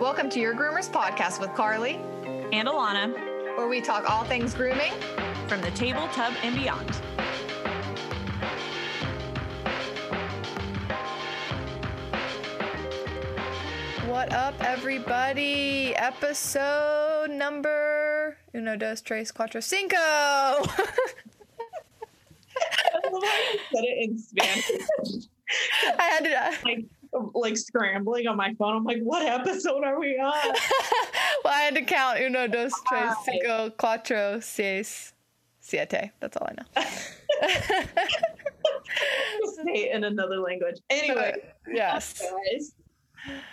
Welcome to Your Groomers Podcast with Carly, and Alana where we talk all things grooming. from the table, tub, and beyond. What up, everybody? Episode number uno, dos, tres, cuatro, cinco. I love how you said it in Spanish, I had to. uh, like like scrambling on my phone. I'm like, what episode are we on? well, I had to count uno, dos, tres, cinco, cuatro, seis, siete. That's all I know. Say in another language. Anyway, uh, yes. guys.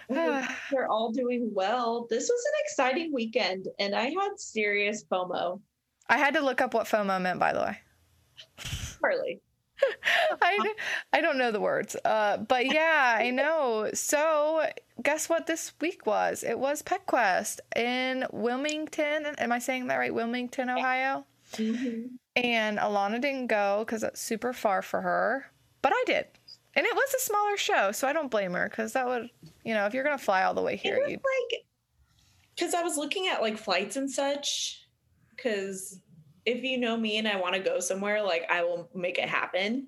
We're all doing well. This was an exciting weekend, and I had serious FOMO. I had to look up what FOMO meant, by the way. Carly, I, I don't know the words. Uh, but yeah, I know. So, guess what this week was? It was Pet Quest in Wilmington. Am I saying that right? Wilmington, Ohio. And Alana didn't go because it's super far for her, but I did. And it was a smaller show, so I don't blame her because that would, you know, if you're going to fly all the way here, you like because I was looking at like flights and such. Because if you know me and I want to go somewhere, like I will make it happen.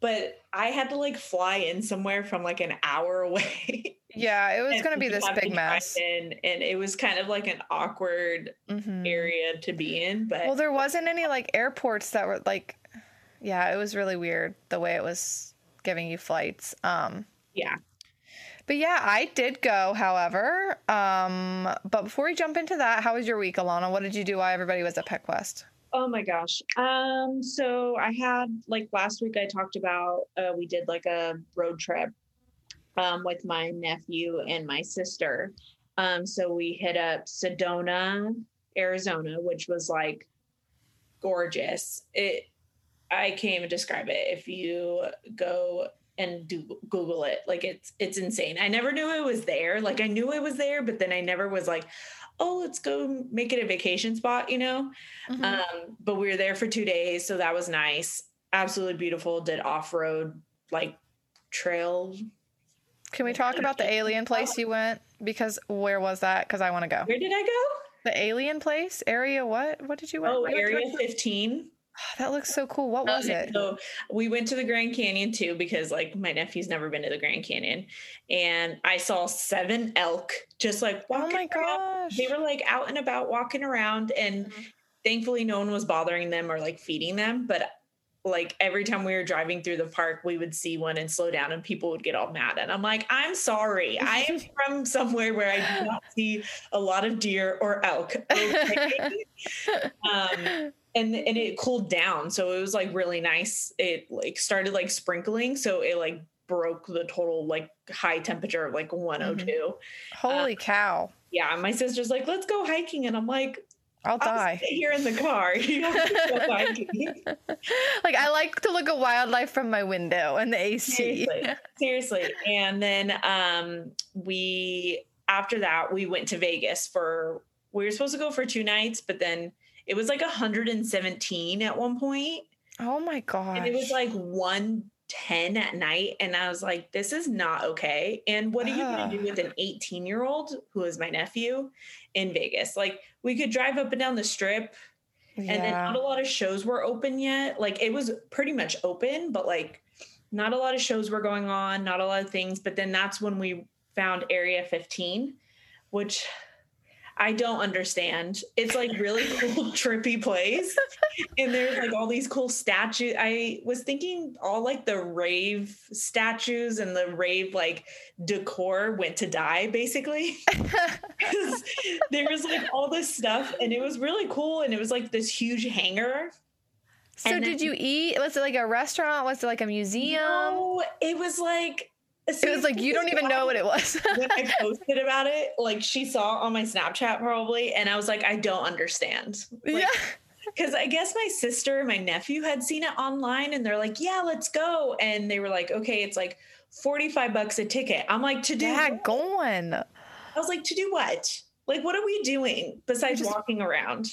But I had to like fly in somewhere from like an hour away. yeah, it was going to be this big mess. In, and it was kind of like an awkward Mhm. area to be in. But Well, there wasn't any like airports that were like, yeah, it was really weird the way it was giving you flights. Um, yeah, but yeah, I did go, however. Um, but before we jump into that, how was your week, Alana? What did you do while everybody was at Pet Quest? Oh my gosh. Um, so I had like last week I talked about uh we did like a road trip um with my nephew and my sister. Um, so we hit up Sedona, Arizona, which was like gorgeous. It I can't even describe it if you go and do Google it. Like it's it's insane. I never knew it was there. Like I knew it was there, but then I never was like, oh, let's go make it a vacation spot, you know? Mhm. Um, but we were there for two days, so that was nice. Absolutely beautiful. Did off road like trail. Can we talk about the alien place you went? Because where was that? Because I want to go. Where did I go? The alien place area. What? What did you went? Oh, Area 15. That looks so cool. What was Um, it? So we went to the Grand Canyon too because like my nephew's never been to the Grand Canyon, and I saw seven elk just like Oh walking my around. gosh. They were like out and about walking around, and Mhm. thankfully no one was bothering them or like feeding them. But like every time we were driving through the park, we would see one and slow down, and people would get all mad. And I'm like, I'm sorry, I am from somewhere where I do not see a lot of deer or elk. Okay? um, and and it cooled down. So it was like really nice. It like started like sprinkling so it like broke the total like high temperature of like 102 Holy cow. yeah my sister's like let's go hiking and i'm like I'll i'll die. stay here in the car. You don't have to go hiking. Like I like to look at wildlife from my window and the AC. seriously. Seriously. And then um we after that we went to vegas for we were supposed to go for two nights but then it was like 117 at one point. Oh my god. and it was like 110 at night. And i was like this is not okay. And what are you going to do with an 18 year old who is my nephew in vegas? Like we could drive up and down the strip and then not a lot of shows were open yet. Like it was pretty much open but like not a lot of shows were going on not a lot of things. But then that's when we found area 15 which I don't understand. It's like really cool, trippy place. And there's like all these cool statues. I was thinking all like the rave statues and the rave like decor went to die basically. there was like all this stuff and it was really cool. And it was like this huge hangar. so did you eat? Was it like a restaurant? Was it like a museum? No, it was like It was like you don't even know what it was. when I posted about it, like she saw on my Snapchat probably, and I was like, I don't understand. Like, yeah. Because I guess my sister and my nephew had seen it online and they're like, yeah, let's go. And they were like, okay, it's like 45 bucks a ticket. I'm like, to do Yeah, what? going. I was like, to do what? Like, what are we doing besides Just- walking around?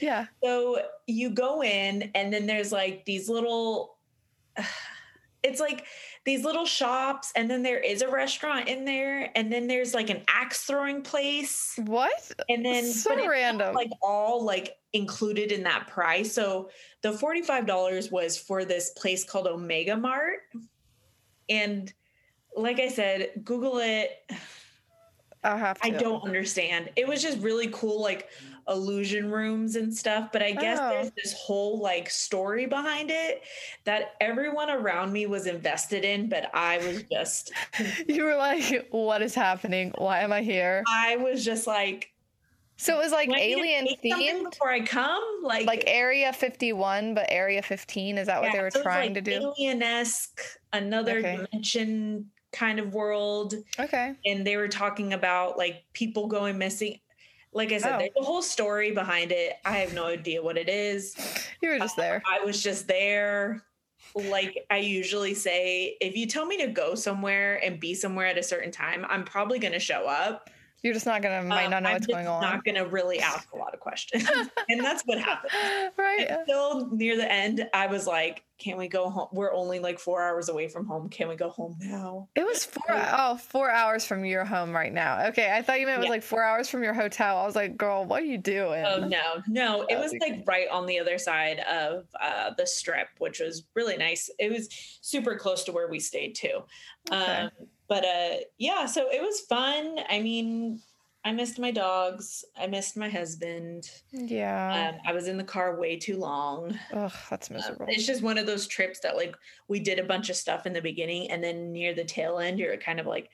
Yeah. So you go in and then there's like these little it's like these little shops and then there is a restaurant in there and then there's like an axe throwing place What? and then So but it's not, random. like all like included in that price so the $45 was for this place called omega mart and like i said google it I have to. i don't understand it was just really cool like illusion rooms and stuff but i guess Oh. there's this whole like story behind it that everyone around me was invested in but i was just You were like, what is happening? Why am I here? i was just like So it was like "Do I need to alien themed, before i come like like Area 51, but Area 15. Is that what they were so trying like, to do? Alien-esque, another Okay. dimension kind of world, Okay. and they were talking about like people going missing. Like I said, Oh. there's a whole story behind it. I have no idea what it is. You were just there. I was just there. Like I usually say, if you tell me to go somewhere and be somewhere at a certain time, I'm probably going to show up. You're just not gonna might Um, not know I'm what's going on. Not going to really ask a lot of questions, and that's what happened. right. Until near the end, I was like, "Can we go home? We're only like four hours away from home. Can we go home now?" It was four oh four hours from your home right now. Okay, I thought you meant it was Yeah. like four hours from your hotel. I was like, girl, what are you doing? Oh no, no! It was like right on the other side of uh, the strip, which was really nice. It was super close to where we stayed too. Okay. Um, but uh, yeah, so it was fun. I mean, I missed my dogs. I missed my husband. yeah. Um, I was in the car way too long. Ugh, that's Um, miserable. it's just one of those trips that like we did a bunch of stuff in the beginning, and then near the tail end, you're kind of like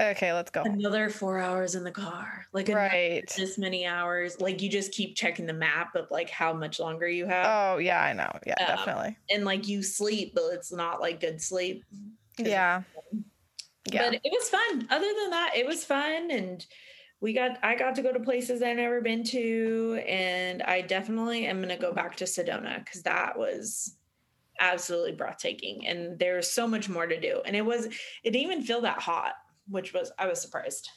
Okay, let's go. another four hours in the car, like Right. this many hours. Like you just keep checking the map of like how much longer you have. Oh yeah, I know. Yeah, Um, definitely. and like you sleep, but it's not like good sleep. Yeah. Yeah. But it was fun. Other than that, it was fun and we got I got to go to places I've never been to and I definitely am gonna go back to Sedona because that was absolutely breathtaking and there's so much more to do. And it was it didn't even feel that hot, which was I was surprised.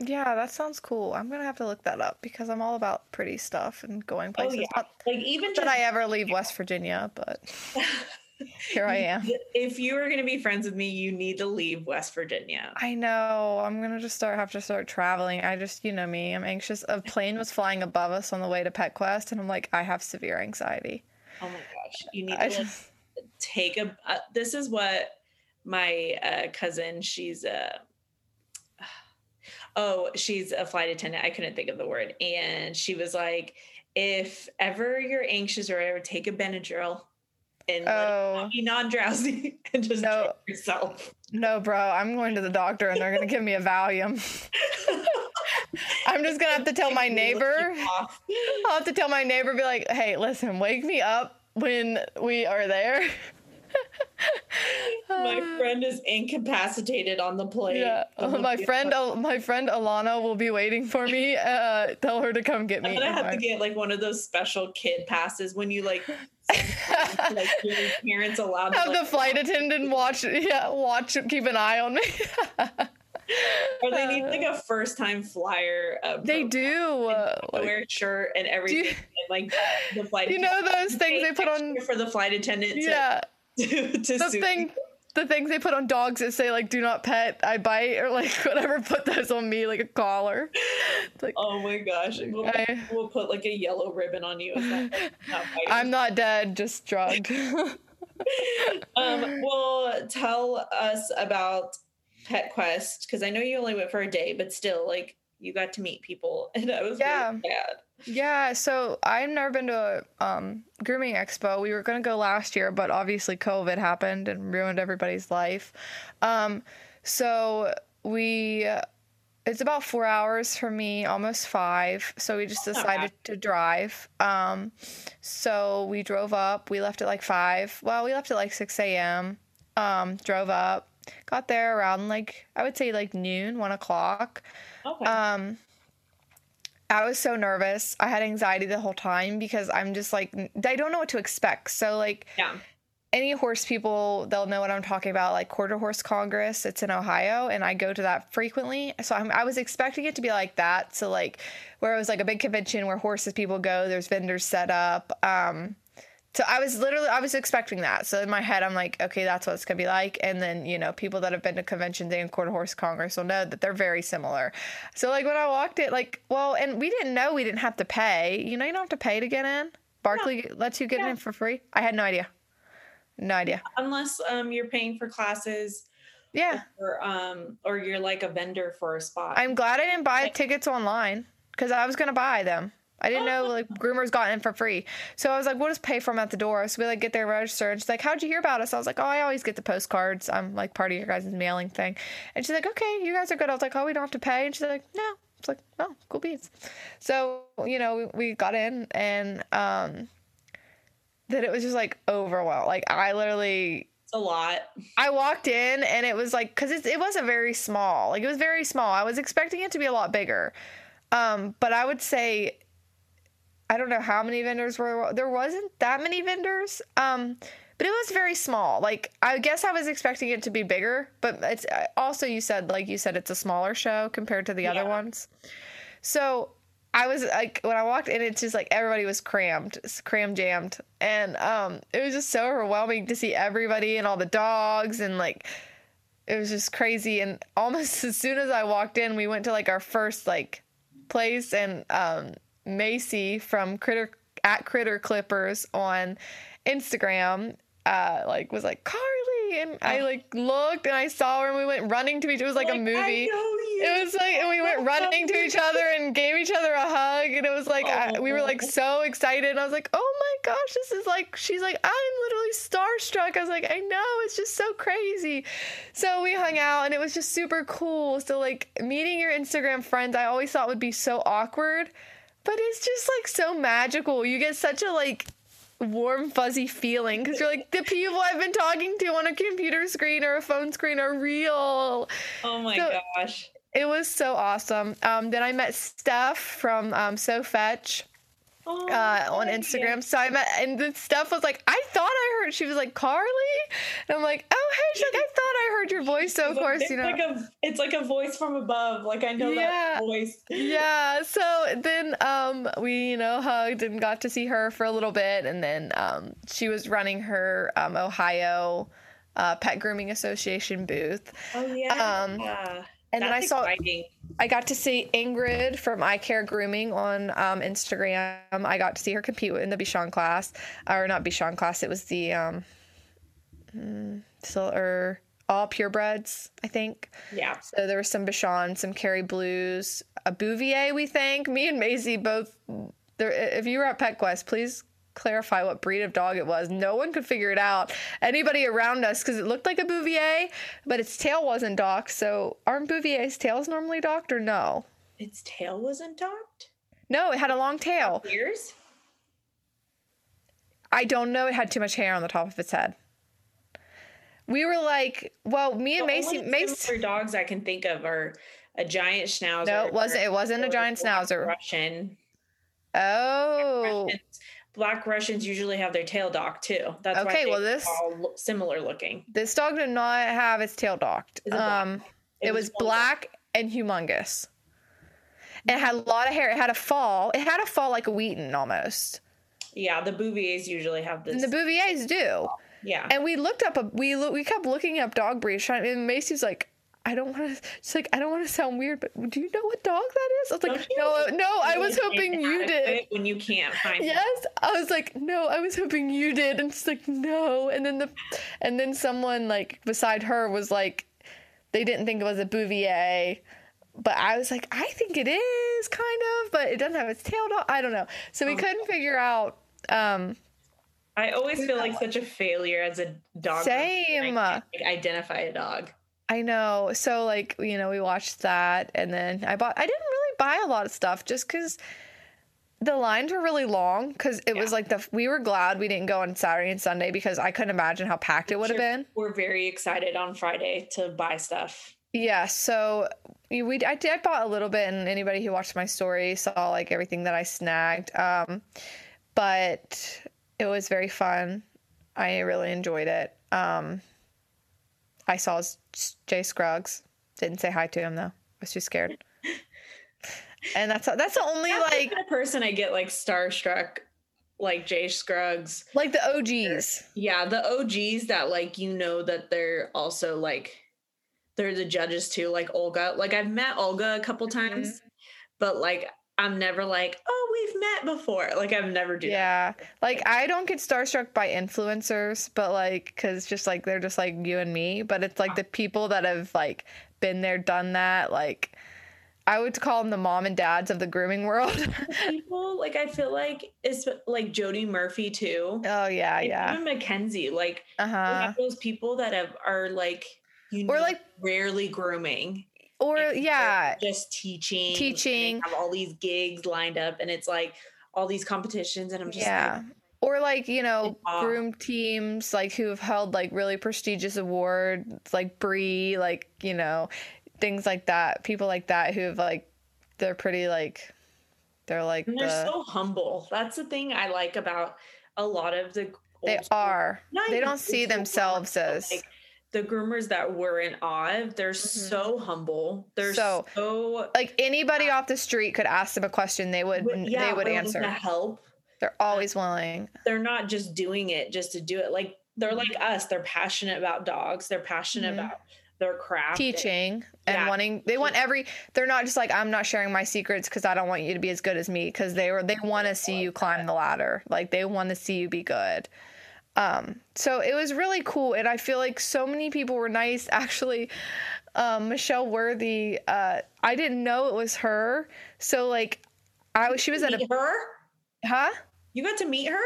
Yeah, that sounds cool. I'm gonna have to look that up because I'm all about pretty stuff and going oh, places. Oh yeah. Not Like even that just I ever leave West Virginia, but here I am. if you are gonna be friends with me, you need to leave West Virginia. I know. I'm gonna just start have to start traveling. I just, you know me. I'm anxious. A plane was flying above us on the way to PetQuest, and I'm like, I have severe anxiety. Oh my gosh. You need to just, take a uh, this is what my uh, cousin she's a oh she's a flight attendant i couldn't think of the word and she was like if ever you're anxious or ever take a benadryl and Oh. be non-drowsy and just No. yourself no, bro. I'm going to the doctor, and they're gonna give me a Valium. I'm just gonna have to tell my neighbor. I'll have to tell my neighbor, be like, hey, listen, wake me up when we are there. my friend is incapacitated on the plane Yeah, my friend, Al- my friend Alana will be waiting for me. Uh, tell her to come get me. i'm gonna have to get like one of those special kid passes when you like like your parents allowed to Have like, the flight attendant watch. Yeah, watch. Keep an eye on me. Or they need like a first time flyer. Uh, they do. Uh, like, wear a shirt and everything. you- and, like the flight. you know those things they put on. for the flight attendant. To, Yeah, To, to the suit thing. The things they put on dogs that say like "Do not pet, I bite" or like whatever. Put those on me like a collar. It's like Oh my gosh! We'll, I- we'll put like a yellow ribbon on you. Not, not. I'm not dead, just drugged. um, well, tell us about Pet Quest because I know you only went for a day, but still, like you got to meet people, and I was Yeah. really sad. Yeah, so I've never been to a um, grooming expo. We were going to go last year, but obviously COVID happened and ruined everybody's life. Um, so we, it's about four hours for me, almost five. So we just decided to drive. Um, so we drove up. We left at like five. Well, we left at like 6 a.m. Um, drove up, got there around like, I would say like noon, one o'clock. Okay. I was so nervous. I had anxiety the whole time because I'm just like I don't know what to expect. So like yeah. any horse people, they'll know what I'm talking about. Like Quarter Horse Congress, it's in Ohio, and I go to that frequently. So I'm, I was expecting it to be like that. So like where it was like a big convention where horses people go. There's vendors set up. Um, So I was literally I was expecting that. So in my head I'm like, okay, that's what it's gonna be like. And then you know people that have been to conventions and quarter horse congress will know that they're very similar. So like when I walked it, like well, and we didn't know we didn't have to pay. You know, you don't have to pay to get in. Barkleigh lets you get Yeah. in for free. I had no idea. No idea. Unless um you're paying for classes Yeah. or um or you're like a vendor for a spot. I'm glad I didn't buy tickets online because I was gonna buy them. I didn't know like groomers got in for free, so I was like, "We'll just pay for them at the door." So we like get there register, and she's like, "How'd you hear about us?" I was like, "Oh, I always get the postcards. I'm like part of your guys' mailing thing." And she's like, "Okay, you guys are good." I was like, "Oh, we don't have to pay," and she's like, "No." It's like, "Oh, cool beans." So you know, we, we got in, and um, that it was just like overwhelmed. Like I literally a lot. I walked in and it was like because it, it wasn't very small. Like it was very small. I was expecting it to be a lot bigger. Um, but I would say I don't know how many vendors were. There wasn't that many vendors. Um, but it was very small. Like I guess I was expecting it to be bigger, but it's also you said like you said it's a smaller show compared to the other ones. So I was like when I walked in, it's just like everybody was crammed, cram jammed, and um, it was just so overwhelming to see everybody and all the dogs and like it was just crazy. And almost as soon as I walked in, we went to like our first like place, and um, Macy from Critter at Critter Clippers on Instagram uh like was like Carly and I Oh. like looked and I saw her and we went running to each it was like, a movie. it was like and we went running to each other and gave each other a hug and it was like I, we were like so excited and I was like oh my gosh this is like she's like I'm literally starstruck. I was like I know it's just so crazy. So we hung out and it was just super cool. So like meeting your Instagram friends I always thought would be so awkward but it's just like so magical you get such a like warm fuzzy feeling because you're like the people I've been talking to on a computer screen or a phone screen are real Oh my So- gosh. it was so awesome. Um, then I met Steph from um, So Fetch Oh, uh, on. Instagram. So I met, and the stuff was like, I thought I heard. She was like, Carly, and I'm like, oh hey. She's like, I thought I heard your voice. So of course, you know. it's like a it's like a voice from above. Like I know Yeah. that voice. yeah so then um we you know hugged and got to see her for a little bit and then um she was running her um ohio uh, pet grooming association booth Oh yeah. Um, and then i saw exciting. i got to see ingrid from i care grooming on um instagram i got to see her compete in the bichon class or not bichon class it was the um mm, so or all purebreds i think Yeah. so there was some Bichon, some Kerry Blues, a Bouvier, we think. Me and Maisie both. There, if you were at PetQuest, please clarify what breed of dog it was. No one could figure it out. Anybody around us, because it looked like a Bouvier, but its tail wasn't docked. So aren't Bouvier's tails normally docked or no? Its tail wasn't docked. No, it had a long tail. Ears. I don't know. It had too much hair on the top of its head. We were like, well, me and The Macy, only Macy. dogs I can think of are a giant schnauzer. No, it wasn't. It wasn't a giant schnauzer. Russian. Oh, Black Russians usually have their tail docked too. That's why Okay, well, this- all similar looking. This dog did not have its tail docked. It? Um, it, was, well black and humongous. It had a lot of hair. It had a fall. It had a fall like a Wheaten almost. Yeah, the Bouviers usually have this. And the Bouviers do. yeah. And we looked up a we lo- we kept looking up dog breeds. Trying, and Macy's like, I don't want to. She's like, I don't want to sound weird, but do you know what dog that is? I was like, no, no. I was hoping you did. When you can't find it. Yes, I was like, no, I was hoping you did, and she's like, no, and then the, and then someone like beside her was like, they didn't think it was a Bouvier, but I was like, I think it is kind of, but it doesn't have its tail. Dog. I don't know, so Oh. we couldn't figure out. Um, I always feel like such a failure as a dog. Same. I can't, like, identify a dog. I know, so like you know, we watched that, and then I bought. I didn't really buy a lot of stuff just because. The lines were really long because it was like the we were glad we didn't go on Saturday and Sunday because I couldn't imagine how packed it would have been. We're very excited on Friday to buy stuff. Yeah, so we I did I bought a little bit, and anybody who watched my story saw like everything that I snagged. Um, but it was very fun. I really enjoyed it. Um, I saw Jay Scruggs. Didn't say hi to him though. I was too scared. And that's that's the only That's like the kind of person I get like starstruck like Jay Scruggs. Like the OGs. Yeah, the OGs that like you know that they're also like they're the judges too, like Olga. Like I've met Olga a couple times, Mm-hmm. but like I'm never like, oh, we've met before. Like I've never do that. Yeah. Like I don't get starstruck by influencers, but like cuz just like they're just like you and me, but it's like the people that have like been there done that like I would call them the mom and dads of the grooming world. People like I feel like it's like Jodi Murphy too. oh yeah, yeah. Even Mackenzie, like Uh-huh. those people that have are like you Or, like- rarely grooming. Or yeah, just teaching. Teaching. have all these gigs lined up, and it's like all these competitions, and I'm just yeah. Oh like, or like, you know, groom teams like who have held like really prestigious awards like Brie, like, you know, things like that. People like that who have like they're pretty like they're like and they're the, so humble. That's the thing I like about a lot of the. they are. They don't see themselves as like, the groomers that were in awe. They're so humble. They're so, Mm-hmm. So- like anybody off the street could ask them a question they would yeah, they would answer to help. they're always willing they're not just doing it just to do it. Like they're like us. They're passionate about dogs. They're passionate Mhm. about their craft. teaching and Yeah, wanting they want every they're not just like i'm not sharing my secrets because i don't want you to be as good as me because they were they want to see you climb the ladder like they want to see you be good um so it was really cool and i feel like so many people were nice actually um michelle worthy uh i didn't know it was her so like i was she was at a her. huh You got to meet her.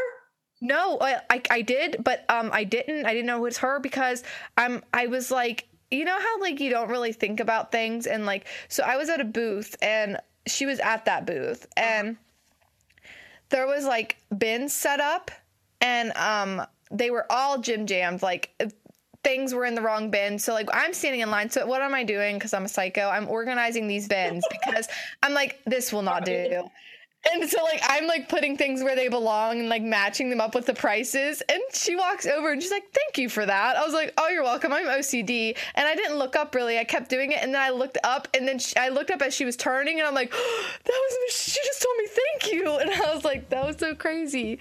No, I, I I did, but um I didn't. I didn't know it was her because I'm I was like, you know how like you don't really think about things and like so I was at a booth and she was at that booth and there was like bins set up and um they were all gym jammed like things were in the wrong bin so like i'm standing in line so what am i doing because i'm a psycho i'm organizing these bins because i'm like this will not do and so like I'm like putting things where they belong and like matching them up with the prices. And she walks over and she's like, "Thank you for that." I was like, "Oh, you're welcome. I'm OCD." And I didn't look up really. I kept doing it, and then I looked up, and then she, I looked up as she was turning, and I'm like, "That was she just told me thank you." And I was like, "That was so crazy."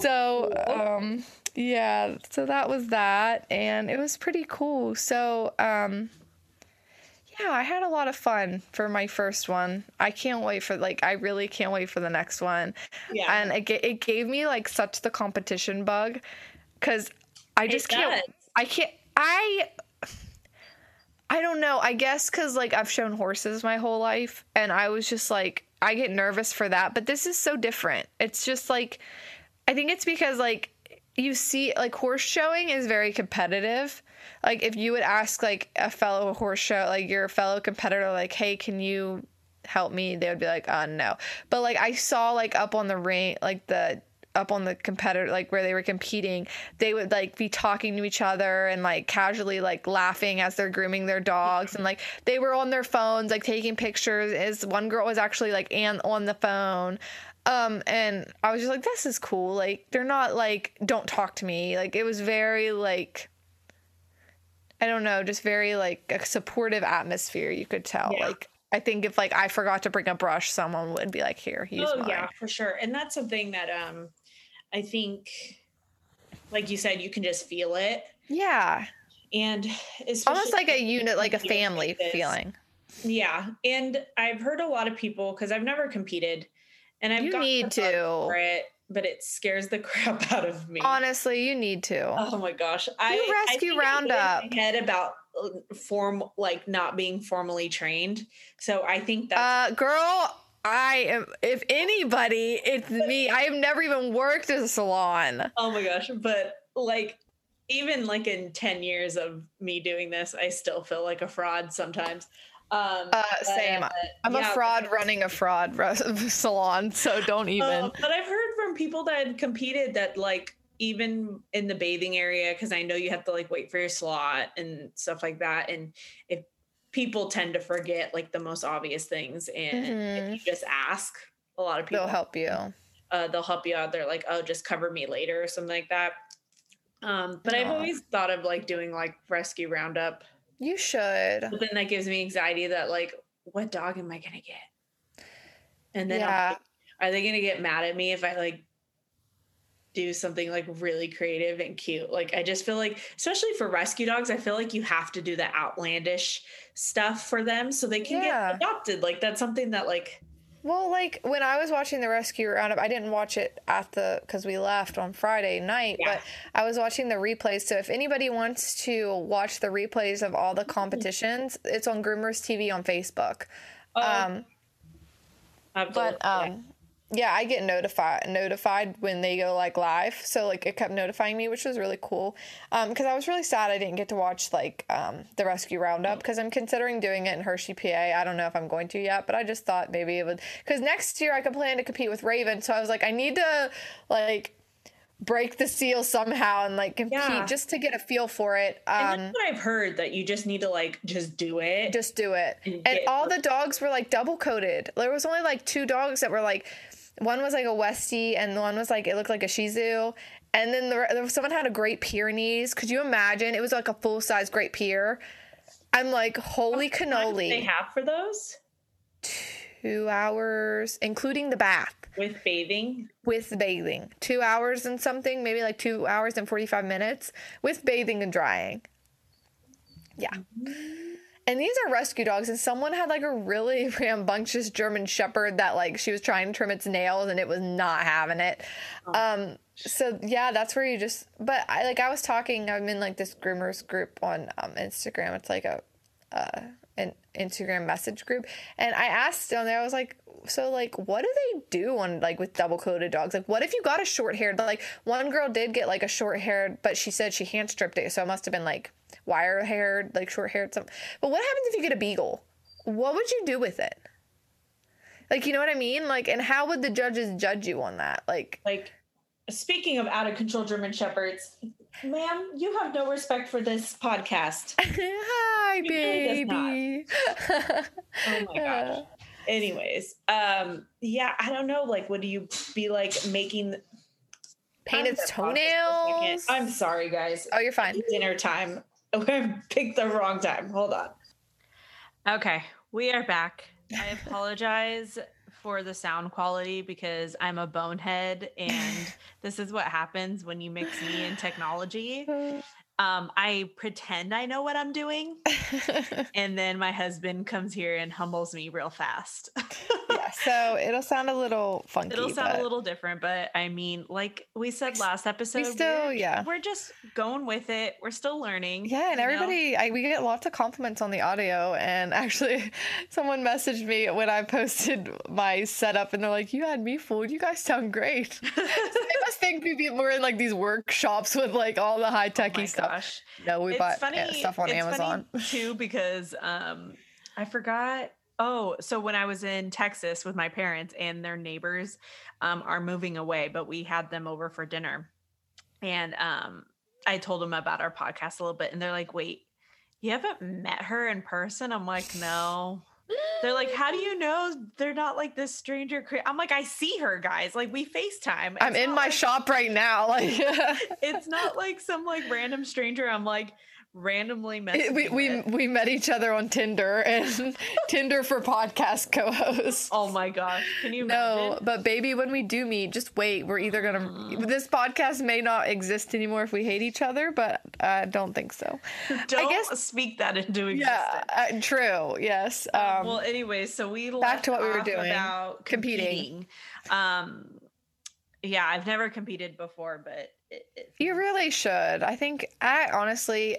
so um yeah, so that was that, and it was pretty cool. So um yeah, I had a lot of fun for my first one. I can't wait for like I really can't wait for the next one. Yeah. And it it gave me like such the competition bug cuz I just can't. I can't I I don't know. I guess cuz like I've shown horses my whole life and I was just like I get nervous for that, but this is so different. It's just like I think it's because like you see like horse showing is very competitive. Like if you would ask like a fellow horse show like your fellow competitor like hey can you help me they would be like uh no. But like I saw like up on the ring like the up on the competitor like where they were competing they would like be talking to each other and like casually like laughing as they're grooming their dogs and like they were on their phones like taking pictures as one girl was actually like and on the phone um and i was just like this is cool like they're not like don't talk to me like it was very like i don't know just very like a supportive atmosphere you could tell Yeah. like i think if like i forgot to bring a brush someone would be like here use oh mine yeah, for sure. And that's something that um I think like you said, you can just feel it. yeah And it's almost like a unit like a feels like family feeling Yeah. And I've heard a lot of people because I've never competed and I've You need to. for it, but it scares the crap out of me. honestly you need to Oh my gosh. I rescue I I Roundup. my head about uh, form like not being formally trained. So I think that uh girl i am if anybody it's me i have never even worked at a salon oh my gosh. But like even like in 10 years of me doing this, I still feel like a fraud sometimes. Um uh but, same. uh, i'm yeah, a fraud running a fraud salon so don't even. Uh, but I've heard from people that had competed that like even in the bathing area because I know you have to like wait for your slot and stuff like that and if people tend to forget like the most obvious things and Mhm. if you just ask a lot of people they'll help you. uh, they'll help you out. They're like oh just cover me later or something like that. Um but I've always thought of like doing like rescue roundup you should but then that gives me anxiety that like what dog am I gonna get and then yeah are they gonna get mad at me if I like do something like really creative and cute. Like I just feel like especially for rescue dogs, I feel like you have to do the outlandish stuff for them so they can Yeah. get adopted. Like that's something that like Well, like when I was watching the rescue roundup, I didn't watch it at the because we left on Friday night, Yeah. but I was watching the replays. So if anybody wants to watch the replays of all the competitions, it's on Groomers TV on Facebook. oh, Um, to but um, yeah, I get notified notified when they go like live. So like it kept notifying me, which was really cool. Um, because I was really sad I didn't get to watch like um the rescue roundup because I'm considering doing it in Hershey, PA. I don't know if I'm going to yet, but I just thought maybe it would because next year I could plan to compete with Raven. So I was like, I need to like break the seal somehow and like compete Yeah. just to get a feel for it. and Um, that's what I've heard that you just need to like just do it. just do it. And And, all the dogs were like double coated. There was only like two dogs that were like, one was like a Westie, and the one was like it looked like a Shih Tzu. And then the, there someone had a Great Pyrenees. Could you imagine? It was like a full size Great Pyr. I'm like, holy cannoli! How much do they have for those Two hours, including the bath with bathing. with bathing. Two hours and something, maybe like two hours and 45 minutes with bathing and drying. Yeah. Mm-hmm. And these are rescue dogs, and someone had like a really rambunctious German Shepherd that like she was trying to trim its nails and it was not having it. Um, so yeah, that's where you just. But I like I was talking. I'm in like this groomers group on um, Instagram. It's like a uh, an Instagram message group, and I asked on there. I was like, so like, what do they do on like with double coated dogs? Like, what if you got a short haired? Like, one girl did get like a short haired, but she said she hand stripped it, so it must have been like wire haired, like short haired. Something. But what happens if you get a beagle? What would you do with it? Like, you know what I mean? Like, and how would the judges judge you on that? Like, Like speaking of out of control German shepherds, ma'am, you have no respect for this podcast. hi, really baby. Oh my gosh. Anyways, um, yeah, I don't know. Like, would you be like making Paint I'm its gonna pause this for a second. toenails. I'm sorry, guys. Oh, you're fine. Dinner time. I picked the wrong time. Hold on. Okay, we are back. I apologize for the sound quality because I'm a bonehead and this is what happens when you mix me and technology. Um, I pretend I know what I'm doing, and then my husband comes here and humbles me real fast. Yeah, so it'll sound a little funky. It'll sound a little different, but I mean, like we said last episode, still- we're, yeah. we're just going with it. We're still learning. Yeah, and everybody, I, we get lots of compliments on the audio. And actually, someone messaged me when I posted my setup, and they're like, "You had me fooled. You guys sound great." so they must think we be- we're in like these workshops with like all the high Oh stuff. gosh. No, we it's bought funny uh, stuff on it's Amazon. funny too because um i forgot oh so when i was in texas with my parents and their neighbors um are moving away but we had them over for dinner. And um i told them about our podcast a little bit and they're like wait you haven't met her in person? I'm like no. They're like how do you know they're not like this stranger cra-" i'm like i see her guys. Like we facetime. I'm in my like- shop right now. Like it's not like some like random stranger. I'm like randomly met. we we with. we met each other on Tinder and Tinder for podcast co-hosts. Oh my gosh. Can you No, imagine? but baby, when we do meet, just wait. We're either gonna. This podcast may not exist anymore if we hate each other, but I don't think so. Don't guess- speak that into existence. Yeah, uh, true. Yes. Um, well, anyway, so we back to what we were doing, about competing. competing. Um, yeah, I've never competed before, but you really should. I think. I honestly.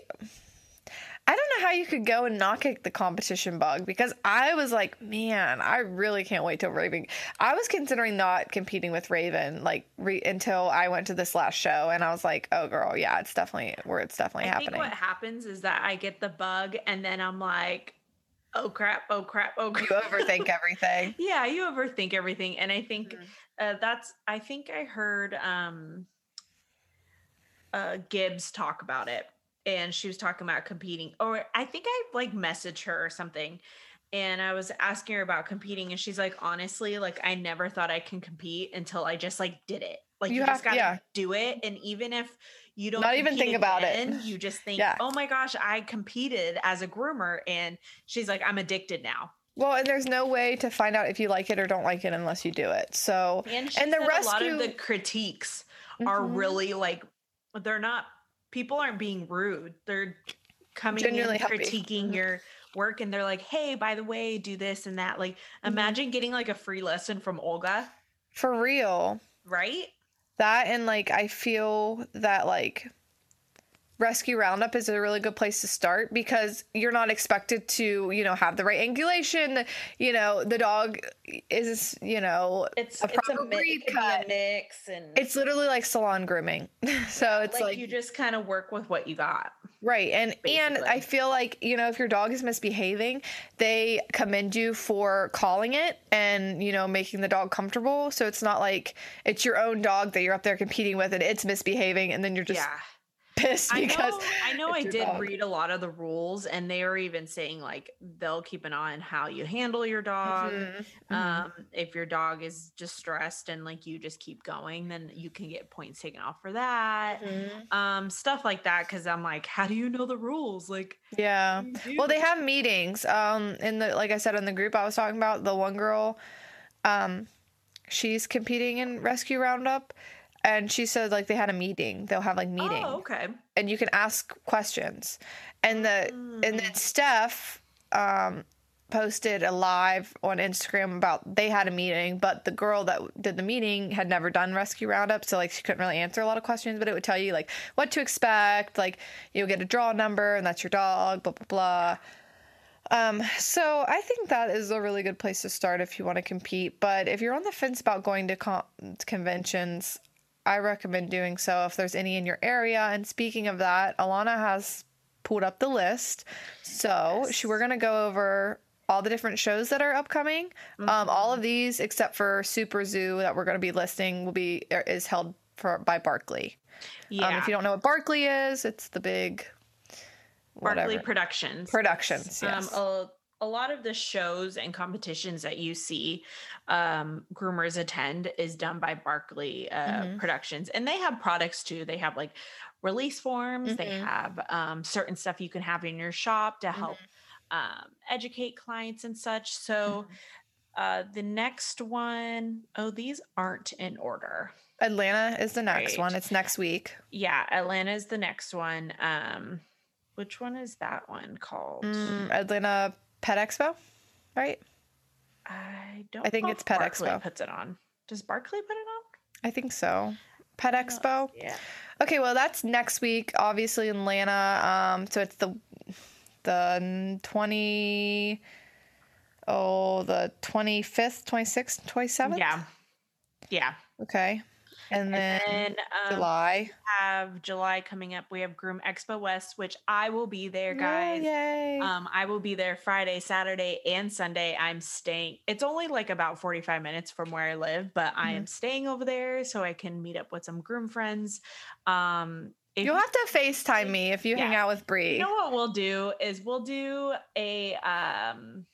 I don't know how you could go and not kick the competition bug because I was like, man, I really can't wait till Raven. I was considering not competing with Raven like re- until I went to this last show, and I was like, oh girl, yeah, it's definitely where it's definitely I happening. think what happens is that I get the bug, and then I'm like, oh crap, oh crap, oh crap. you overthink everything. yeah, you overthink everything, and I think Mhm. uh, that's. I think I heard um, uh, Gibbs talk about it, and she was talking about competing, or I think I like messaged her or something, and I was asking her about competing, and she's like, honestly, like I never thought I can compete until I just like did it. Like You you, have- just gotta yeah. do it, and even if you don't Not even think about it. You just think, Yeah. oh my gosh, I competed as a groomer, and she's like, I'm addicted now. Well, and there's no way to find out if you like it or don't like it unless you do it. So, And, and the rescue a lot of the critiques are Mhm. really like they're not people aren't being rude. They're coming Genuinely in happy. critiquing Mhm. your work and they're like, "Hey, by the way, do this and that." Like Mm-hmm. imagine getting like a free lesson from Olga, for real. right? That and like I feel that like Rescue Roundup is a really good place to start because you're not expected to, you know, have the right angulation. You know, the dog is, you know, It's A it's proper a mix, breed cut. a mix and it's literally like salon grooming. so it's like, like, you just kind of work with what you got. right. And and I feel like, you know, if your dog is misbehaving, they commend you for calling it and, you know, making the dog comfortable. So it's not like it's your own dog that you're up there competing with and it's misbehaving and then you're just yeah. pissed I because know, I know I did dog. read a lot of the rules and they are even saying like they'll keep an eye on how you handle your dog. Mhm, mhm. Um, if your dog is distressed and like you just keep going, then you can get points taken off for that. Mhm. Um, stuff like that. Cause I'm like, how do you know the rules? Like, Yeah. what do you Well, they have meetings. Um, in the like I said in the group I was talking about, the one girl, um, she's competing in Rescue Roundup, and she said like they had a meeting. They'll have like meeting, Oh, okay. and you can ask questions. And the and then Mm. Steph, um, posted a live on Instagram about they had a meeting, but the girl that did the meeting had never done Rescue Roundup, so like she couldn't really answer a lot of questions. But it would tell you like what to expect, like you'll get a draw number, and that's your dog, blah blah blah. Um, so I think that is a really good place to start if you want to compete. But if you're on the fence about going to con- conventions, I recommend doing so if there's any in your area. And speaking of that, Alana has pulled up the list. So she, we're going to go over all the different shows that are upcoming. Um, all of these, except for Super Zoo that we're going to be listing, will be er, is held for by Barkleigh. Yeah. Um, if you don't know what Barkleigh is, it's the big whatever Barkleigh Productions. productions. Yes. Um, a, lot of the shows and competitions that you see um, groomers attend is done by Barkleigh uh, Mhm. Productions, and they have products too. They have like release forms. They Mhm. have um, certain stuff you can have in your shop to help Mm-hmm. um, educate clients and such. So. Uh, the next one, oh, these aren't in order. Atlanta is the next Right. one. It's next week. Yeah, Atlanta is the next one. Um, which one is that one called? Mm, Atlanta Pet Expo, right? I don't. I think it's Pet Barkleigh Expo. Puts it on. Does Barkleigh put it on? I think so. Pet Expo. Yeah. Okay, well that's next week, obviously in Atlanta. Um, so it's the the twenty oh the twenty fifth, twenty sixth, twenty seventh. Yeah. Yeah. Okay, and then And um, July. we have July coming up. We have Groom Expo West, which I will be there, guys. Yay! Um, I will be there Friday, Saturday, and Sunday. I'm staying. It's only like about 45 minutes from where I live, but I Mm-hmm. am staying over there so I can meet up with some groom friends. Um, if You'll have to FaceTime me if you hang out with Bree. You know what we'll do is we'll do a um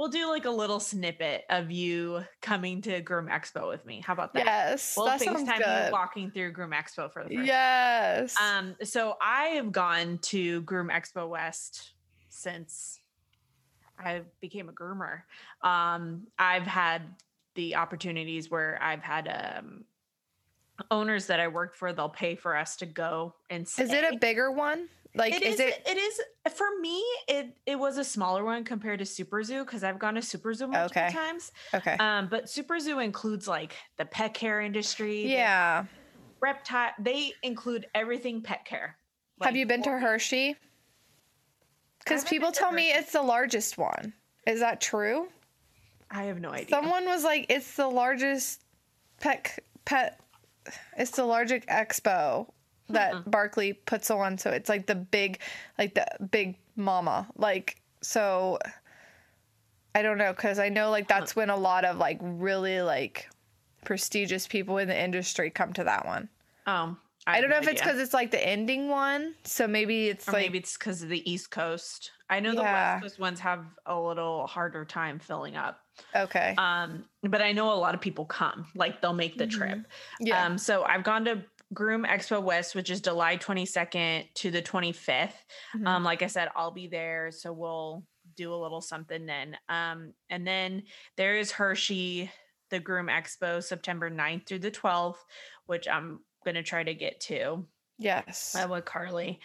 we'll do like a little snippet of you coming to Groom Expo with me. How about that? yes, We'll that sounds FaceTime you walking through Groom Expo for the first Yes. um so I have gone to Groom Expo West since I became a groomer. Um I've had the opportunities where I've had um owners that I worked for, they'll pay for us to go and see. is it a bigger one? Like, It is, is. it? It is for me. It it was a smaller one compared to Super Zoo because I've gone to Super Zoo multiple Okay. times. Okay. Um, but Super Zoo includes like the pet care industry. yeah. reptile. They include everything pet care. Have you been to Hershey? Because people tell me it's the largest one. Is that true? I have no idea. Someone was like, it's the largest pet pet. It's the largest expo that Barkleigh puts on. So it's like the big, like the big mama. Like so. I don't know because I know like that's when a lot of like really like prestigious people in the industry come to that one. um, I, have don't know no if it's because it's like the ending one, so maybe it's or like maybe it's because of the East Coast. I know the West Coast ones have a little harder time filling up. okay, Um, but I know a lot of people come, like they'll make the trip. Mm-hmm. yeah, Um, so I've gone to Groom Expo West, which is July 22nd to the 25th. Mhm. Um, like I said, I'll be there. So we'll do a little something then. Um, and then there is Hershey, the Groom Expo, September 9th through the 12th, which I'm gonna try to get to Yes. uh, with Carly.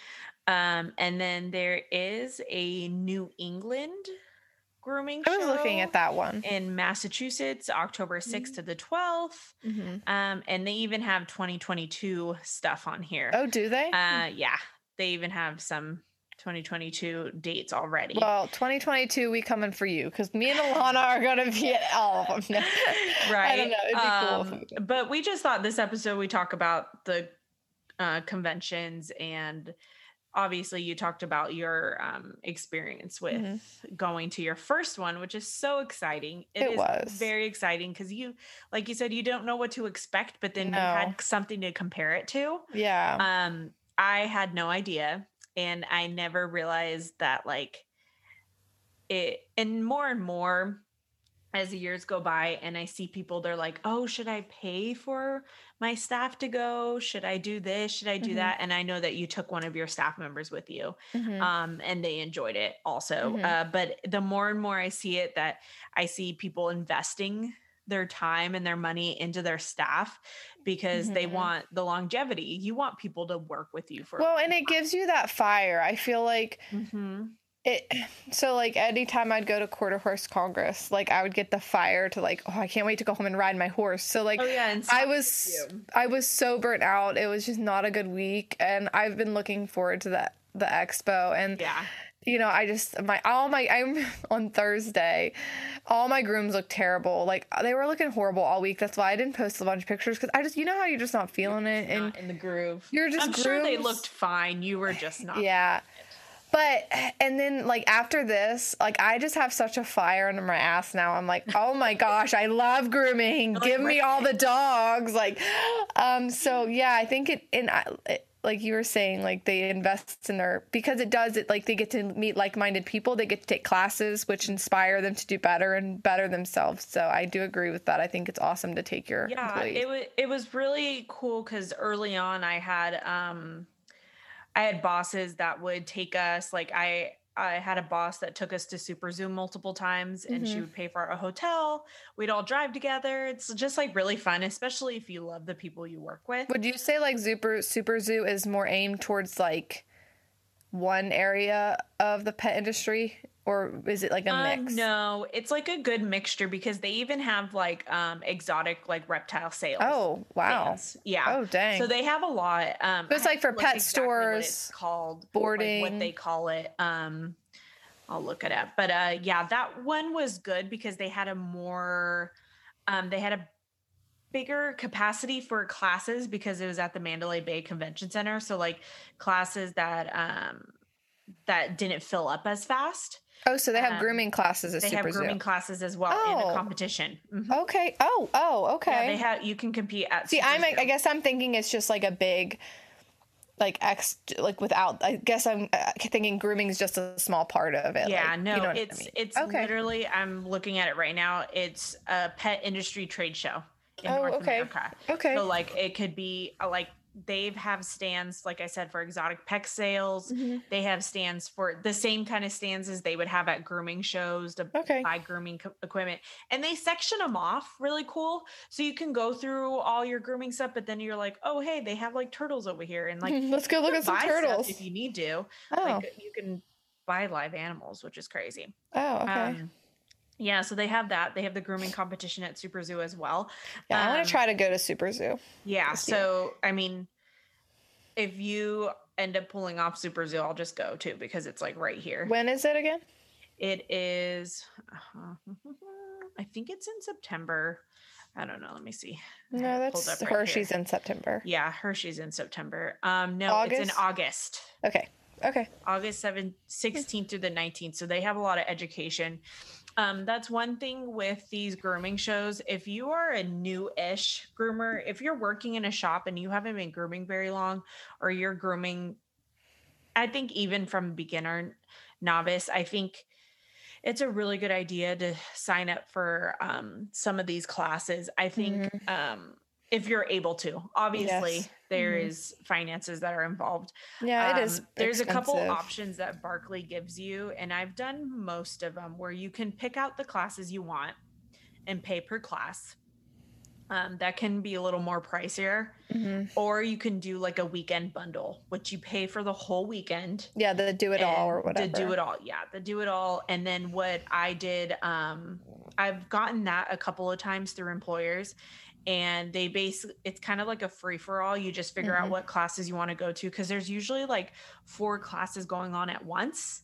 Um, and then there is a New England grooming I was looking at that one. in Massachusetts, October 6th to the 12th. Mhm. Um, and they even have 2022 stuff on here. Oh, do they? Uh, yeah, they even have some 2022 dates already. well, 2022, we coming for you because me and Alana are gonna be at all of them. right. I don't know. It'd be cool. Um, we- but we just thought this episode we talk about the uh, conventions and obviously you talked about your um, experience with Mhm. going to your first one which is so exciting It is was. very exciting because you like you said you don't know what to expect but then you had something to compare it to yeah. um i had no idea and i never realized that like it and more and more as the years go by and i see people they're like oh should i pay for my staff to go should i do this should i do Mhm. that and i know that you took one of your staff members with you Mhm. um, and they enjoyed it also. Mhm. Uh, but the more and more I see it, that I see people investing their time and their money into their staff because they Mhm. want the longevity. You want people to work with you for. well, and it gives you that fire. I feel like. Mhm. It. So, like, anytime I'd go to quarter horse congress, like, I would get the fire to like, oh, I can't wait to go home and ride my horse. So, like, oh yeah, I was. I was so burnt out. It was just not a good week, and I've been looking forward to that the expo. And yeah, you know, I just my all my I'm on Thursday, all my grooms look terrible. Like uh, they were looking horrible all week. That's why I didn't post a bunch of pictures because I just you know how you're just not feeling it, and in the groove. you're just I'm sure they looked fine. You were just not. yeah. But and then like after this, like I just have such a fire under my ass now. I'm like, oh my gosh, I love grooming. Give me all the dogs. Like, um. So yeah, I think it and I. It, like you were saying, like they invest in their because it does it like they get to meet like-minded people. They get to take classes which inspire them to do better and better themselves. So I do agree with that. I think it's awesome to take your yeah employees. it was it was really cool because early on i had um i had bosses that would take us like i i had a boss that took us to Super Zoo multiple times and she Mhm. would pay for a hotel. We'd all drive together. It's just like really fun especially if you love the people you work with. Would you say like Super Super Zoo is more aimed towards like one area of the pet industry, or is it like a Um, mix? no it's like a good mixture because they even have like um exotic like reptile sales Oh wow. yeah Oh dang. So they have a lot. Um, So it's I like for have to look pet exactly what it's stores, called, boarding. like what they call it. Um, I'll look it up. But uh, yeah, that one was good because they had a more, um, they had a bigger capacity for classes because it was at the Mandalay Bay Convention Center. So like classes that um that didn't fill up as fast. Oh, so they have um, grooming classes at They Super have grooming Zoo. classes as well in Oh. the competition. Mhm. Okay. Oh oh okay. Yeah, they have. You can compete at. See, Super I'm Zoo. I guess I'm thinking it's just like a big. Like ex, like without. I guess I'm uh, thinking grooming is just a small part of it. Yeah, like, no, you know what I it's mean. it's Okay. literally I'm looking at it right now. It's a pet industry trade show in Oh, North okay. America. okay. So like it could be uh, like they have stands, like I said, for exotic pet sales. Mhm. They have stands for the same kind of stands as they would have at grooming shows to Okay. buy grooming co- equipment, and they section them off really cool. So you can go through all your grooming stuff, but then you're like, oh hey, they have like turtles over here, and like Let's go look at some turtles. if you need to. Oh. Like you can buy live animals, which is crazy. oh. Okay. Um, yeah, so they have that. They have the grooming competition at Super Zoo as well. yeah, I want um, to try to go to Super Zoo. Yeah, so I mean, if you end up pulling off Super Zoo, I'll just go too because it's like right here. When is it again? It is, I think it's in September. I don't know. Let me see. No, have it pulled that's right Hershey's here. in September. Yeah, Hershey's in September. Um, no, it's in August? August. Okay. Okay. August 7th, 16th through the 19th. So they have a lot of education. Um, that's one thing with these grooming shows. If you are a new ish groomer, if you're working in a shop and you haven't been grooming very long, or you're grooming, I think even from beginner novice, I think it's a really good idea to sign up for um, some of these classes. I think um, if you're able to. Obviously, Yes. there Mhm. is finances that are involved. Yeah, it is. Um, There's a couple options that Barkleigh gives you, and I've done most of them where you can pick out the classes you want and pay per class. Um, that can be a little more pricier, Mhm. or you can do like a weekend bundle, which you pay for the whole weekend. Yeah, the do it all or whatever. The do it all, yeah, the do it all. And then what I did, um, I've gotten that a couple of times through employers, and they basically it's kind of like a free for all. You just figure Mhm. out what classes you want to go to because there's usually like four classes going on at once.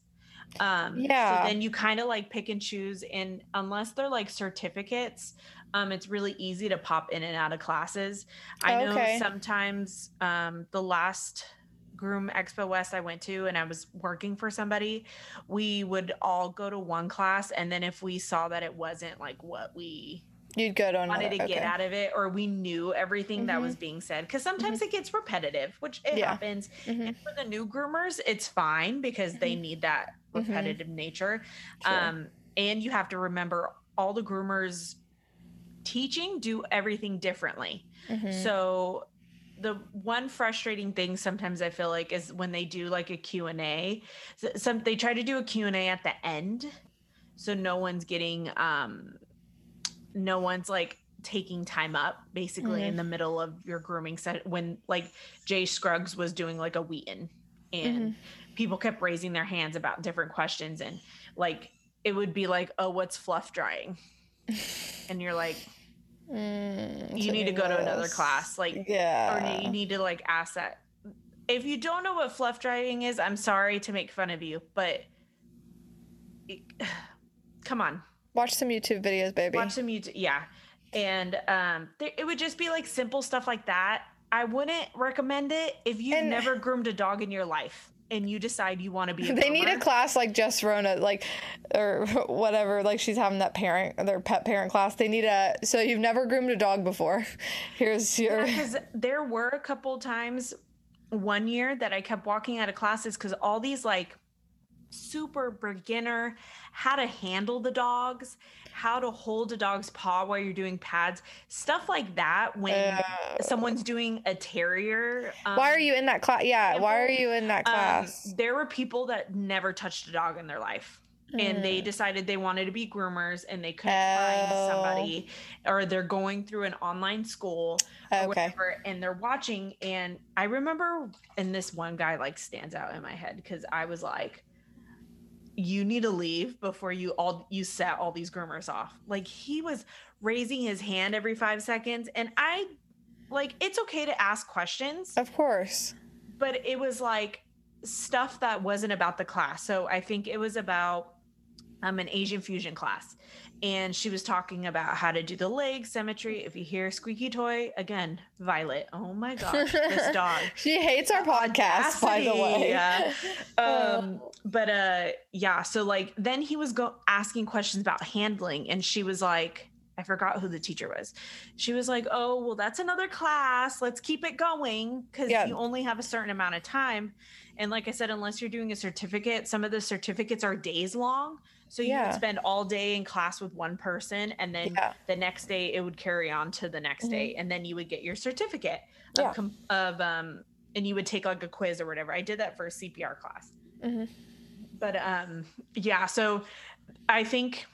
Um, Yeah. So then you kind of like pick and choose, and unless they're like certificates, um, it's really easy to pop in and out of classes. I know Okay. sometimes um, the last groom expo west i went to and i was working for somebody we would all go to one class and then if we saw that it wasn't like what we You'd go to another. wanted to okay. get out of it or we knew everything that Mhm. was being said because sometimes it gets repetitive which it Yeah. happens Mhm. and for the new groomers it's fine because they need that Mhm. repetitive nature Sure. um and you have to remember all the groomers teaching do everything differently so the one frustrating thing sometimes I feel like is when they do like a Q&A, some they try to do a Q&A at the end. So no one's getting um no one's like taking time up basically in the middle of your grooming set when like Jay Scruggs was doing like a Wheaten and people kept raising their hands about different questions and like it would be like, "Oh, what's fluff drying?" and you're like, Mm, you need to go to another class like Yeah. or you need to like ask that. If you don't know what fluff drying is i'm sorry to make fun of you but it- come on Watch some YouTube videos, baby. watch some youtube yeah and um there, it would just be like simple stuff like that i wouldn't recommend it if you've And- never groomed a dog in your life and you decide you want to be a they need a class like just Rona, like or whatever. Like she's having that parent, their pet parent class. They need a. So you've never groomed a dog before. Here's your. because there were a couple times one year that I kept walking out of classes because all these like super beginner how to handle the dogs, how to hold a dog's paw while you're doing pads, stuff like that. When Uh, someone's doing a terrier, um, why are you in that class? Yeah. Why are you in that um, class? there were people that never touched a dog in their life. And they Mm. decided they wanted to be groomers and they couldn't Oh. find somebody, or they're going through an online school or Okay. whatever, and they're watching. And I remember, and this one guy like stands out in my head because I was like, you need to leave before you all you set all these groomers off. Like he was raising his hand every five seconds, and I like it's okay to ask questions Of course. but it was like stuff that wasn't about the class. So I think it was about um, an Asian fusion class. And she was talking about how to do the leg symmetry. If you hear squeaky toy, again, Violet. Oh my gosh, this dog. She hates our podcast, by the way. yeah. Um, but uh, yeah. So like, then he was go asking questions about handling, and she was like, I forgot who the teacher was. She was like, "Oh, well, that's another class. Let's keep it going because Yeah. you only have a certain amount of time." And like I said, unless you're doing a certificate, some of the certificates are days long. So you Yeah. would spend all day in class with one person, and then Yeah. the next day it would carry on to the next day, and then you would get your certificate of, com- of um, and you would take like a quiz or whatever. I did that for a CPR class, Mhm. but um, yeah. So I think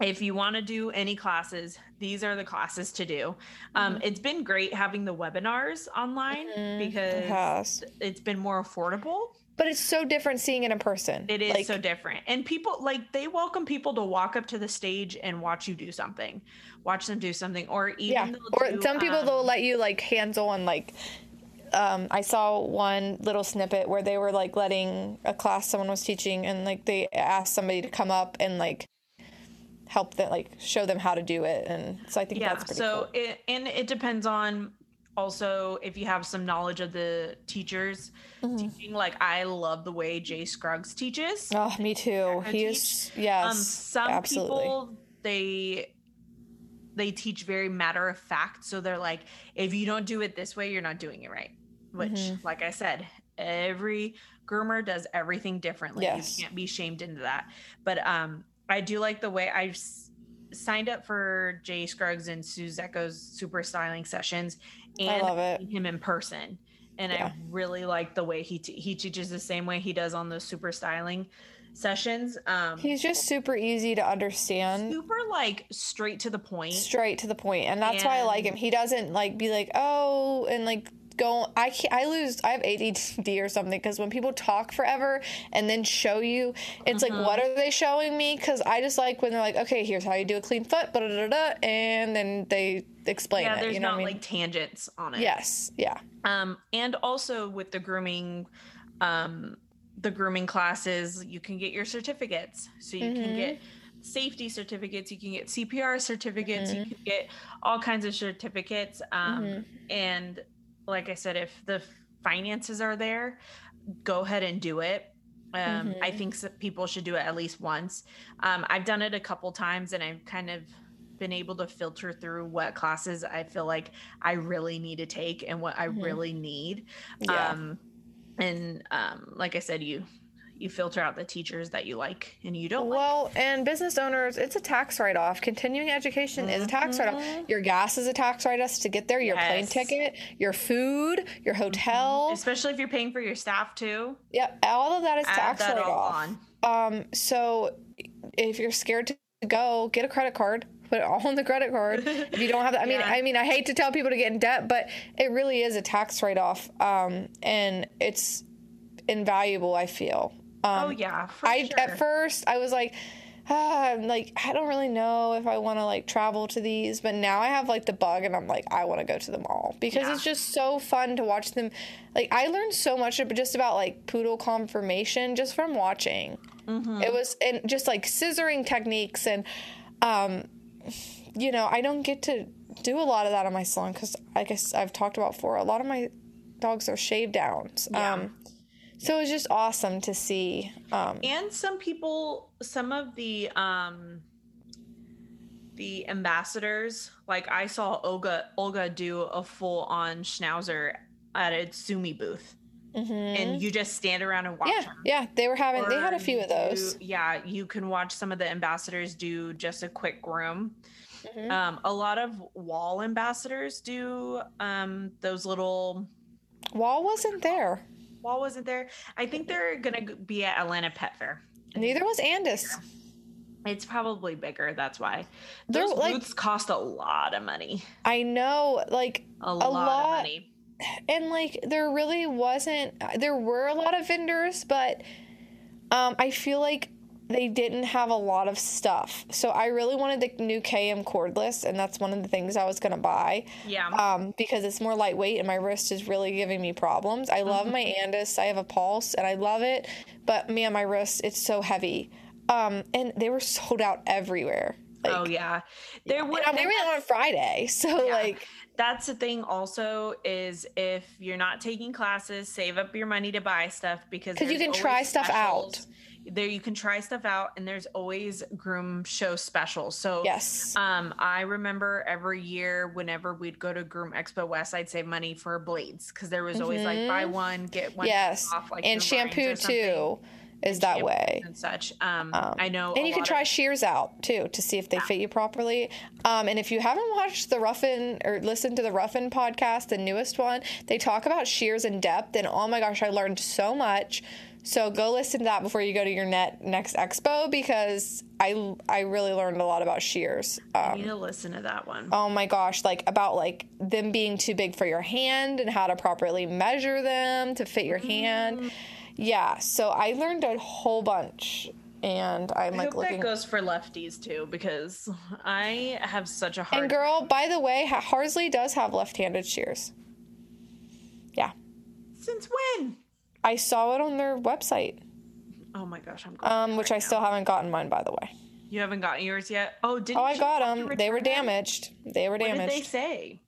if you want to do any classes, these are the classes to do. Um, Mm-hmm. It's been great having the webinars online Mhm. because It it's been more affordable. But it's so different seeing it in person. It is Like, so different. And people like they welcome people to walk up to the stage and watch you do something, watch them do something, or even yeah. Or do, some people um, they'll let you like hands on like. Um, I saw one little snippet where they were like letting a class someone was teaching, and like they asked somebody to come up and like help them, like show them how to do it, and so I think yeah that's pretty so cool. it and it depends on also if you have some knowledge of the teachers Mm-hmm. teaching like i love the way jay scruggs teaches Oh, me too. He is yes, um some absolutely. people they they teach very matter of fact so they're like if you don't do it this way you're not doing it right which Mhm. like i said every groomer does everything differently Yes. you can't be shamed into that but um i do like the way i s- signed up for Jay Scruggs and Sue Suzeko's super styling sessions, I and love it. him in person. And Yeah. I really like the way he t- he teaches the same way he does on those super styling sessions. Um, He's just super easy to understand. super like straight to the point. straight to the point and that's why i like him he doesn't like be like oh and like go i can't i lose i have add or something because when people talk forever and then show you it's Mm-hmm. like what are they showing me because i just like when they're like okay here's how you do a clean foot and then they explain yeah, it there's you know not I mean? like tangents on it. yes yeah Um, and also with the grooming, um, the grooming classes, you can get your certificates. So you can Mhm. get safety certificates, you can get CPR certificates, you Mhm. can get all kinds of certificates. Um, Mhm. and like I said, if the finances are there, go ahead and do it. Um, I Mhm. think people should do it at least once. Um, I've done it a couple times and I've kind of been able to filter through what classes I feel like I really need to take and what I Mhm. really need. yeah Um, and um, like I said, you you filter out the teachers that you like and you don't like. well, and business owners, it's a tax write off. Continuing education is a tax write off. Mhm. Your gas is a tax write off to get there, your plane ticket, your food, your hotel. Especially if you're paying for your staff too. Yep, all of that is Add tax that write all off. on. Um, so if you're scared to go, get a credit card. Put it all on the credit card. If you don't have that, I mean, Yeah. I mean, I hate to tell people to get in debt, but it really is a tax write off. Um, and it's invaluable. I feel. Um, oh yeah, for I sure. at first I was like, ah, I'm like I don't really know if I want to like travel to these, but now I have like the bug, and I'm like I want to go to them all because Yeah. it's just so fun to watch them. Like I learned so much just about like poodle conformation just from watching. Mhm. It was and just like scissoring techniques and, um, you know I don't get to do a lot of that on my salon because I guess I've talked about before. A lot of my dogs are shave downs. Yeah. Um, so it was just awesome to see. Um, and some people some of the um the ambassadors like i saw olga olga do a full on schnauzer at a sumi booth mhm. and you just stand around and watch yeah, them yeah, they were having. They had a few of those. yeah you can watch some of the ambassadors do just a quick groom Mhm. um a lot of Wahl ambassadors do um those little Wahl wasn't there. Wall wasn't there i think they're gonna be at atlanta pet fair Neither was Andis. It's probably bigger. That's why those like- booths cost a lot of money. I know, like, A, lot, lot. of money. and like there really wasn't. There were a lot of vendors, but um, I feel like they didn't have a lot of stuff. So I really wanted the new KM cordless, and that's one of the things I was gonna buy. Yeah. um, because it's more lightweight and my wrist is really giving me problems. I love Mm-hmm. my Andis. I have a pulse and I love it, but man, my wrist it's so heavy. Um, and they were sold out everywhere. Like, oh yeah. There were. I'm and on Friday, so Yeah. like, that's the thing. Also, is if you're not taking classes, save up your money to buy stuff because you can try stuff out. There, you can try stuff out, and there's always groom show specials. So yes, Um, I remember every year whenever we'd go to Groom Expo West, I'd save money for blades because there was always like buy Mhm. one get one yes, off, like and shampoo too is And that way. and such. Um, Um, I know, And you can try of- shears out too to see if they fit you properly. Um, and if you haven't watched the Ruffin or listened to the Ruffin podcast, the newest one, they talk about shears in depth. And oh my gosh, I learned so much. So go listen to that before you go to your net next expo because I I really learned a lot about shears. Um, need to listen to that one. oh my gosh, like about like them being too big for your hand and how to properly measure them to fit your Mm. hand. Yeah, so I learned a whole bunch. And I'm I like hope looking that goes for lefties too because I have such a hard. And girl, by the way, Ha- Harsley does have left-handed shears. Yeah, Since when? I saw it on their website, Oh my gosh, I'm. going um, right which I now. still haven't gotten mine, by the way. You haven't gotten yours yet. Oh, didn't Oh, I got them. They were damaged. They were damaged. What did they say?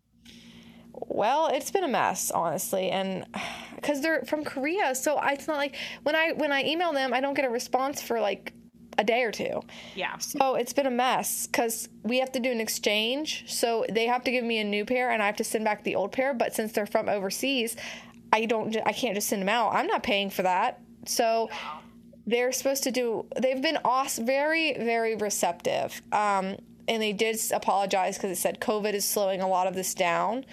Well, it's been a mess, honestly, and because they're from Korea, so it's not like when I when I email them, I don't get a response for like a day or two. Yeah. So it's been a mess because we have to do an exchange. So they have to give me a new pair, and I have to send back the old pair. But since they're from overseas, I don't. I can't just send them out. I'm not paying for that. So they're supposed to do. They've been awesome, very very receptive. Um, and they did apologize because it said COVID is slowing a lot of this down.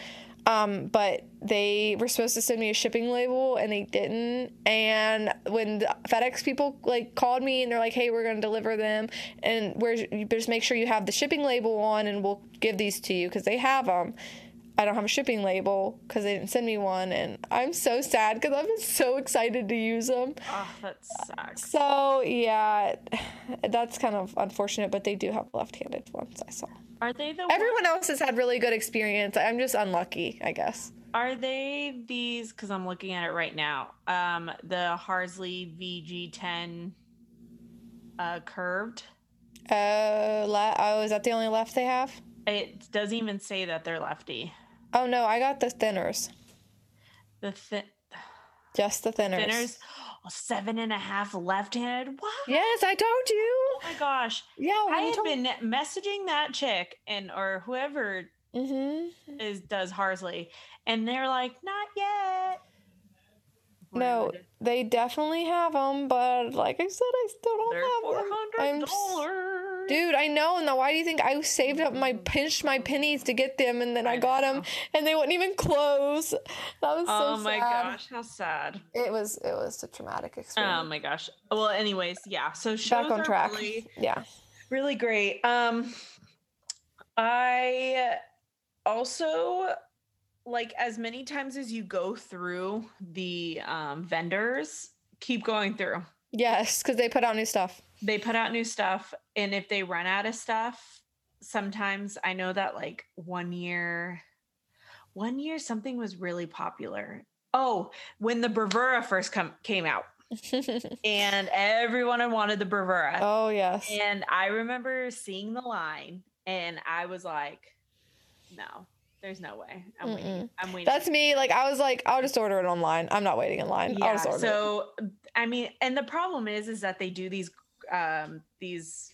Um, but they were supposed to send me a shipping label and they didn't. And when FedEx people like called me and they're like, "Hey, we're going to deliver them, and where's just make sure you have the shipping label on, and we'll give these to you because they have them." I don't have a shipping label because they didn't send me one, and I'm so sad because I've been so excited to use them. Oh, that sucks. So yeah, that's kind of unfortunate, but they do have left-handed ones. I saw. Are they the Everyone else has had really good experience. I'm just unlucky, I guess. Are they these? Because I'm looking at it right now. Um, the Harsley VG10 uh, curved. Uh, le- oh, is that the only left they have? It doesn't even say that they're lefty. Oh no, I got the thinners. The thin Just the thinners. thinners, oh, seven and a half left-handed. What? Yes, I told you. Oh my gosh! Yeah, I had been messaging that chick and or whoever Mm-hmm. is does Harsley, and they're like, not yet. No, they definitely have them, but like I said, I still don't they're have them. I'm. Dude, I know. Now, why do you think I saved up my pinched my pennies to get them, and then I, I got them, and they wouldn't even close? That was so sad. Oh my sad. gosh, how sad. It was it was a traumatic experience. Oh my gosh. Well, anyways, yeah. So shows Back on are track. really yeah. really great. Um, I also like as many times as you go through the um, vendors, keep going through. Yes, because they put out new stuff. They put out new stuff, and if they run out of stuff, sometimes I know that like one year, one year something was really popular. Oh, when the Bravura first come came out, and everyone wanted the Bravura. oh yes. And I remember seeing the line and I was like, no, there's no way. I'm waiting. I'm waiting. That's me. Like I was like, I'll just order it online. I'm not waiting in line. I'll yeah. just order it. So I mean, and the problem is is that they do these um these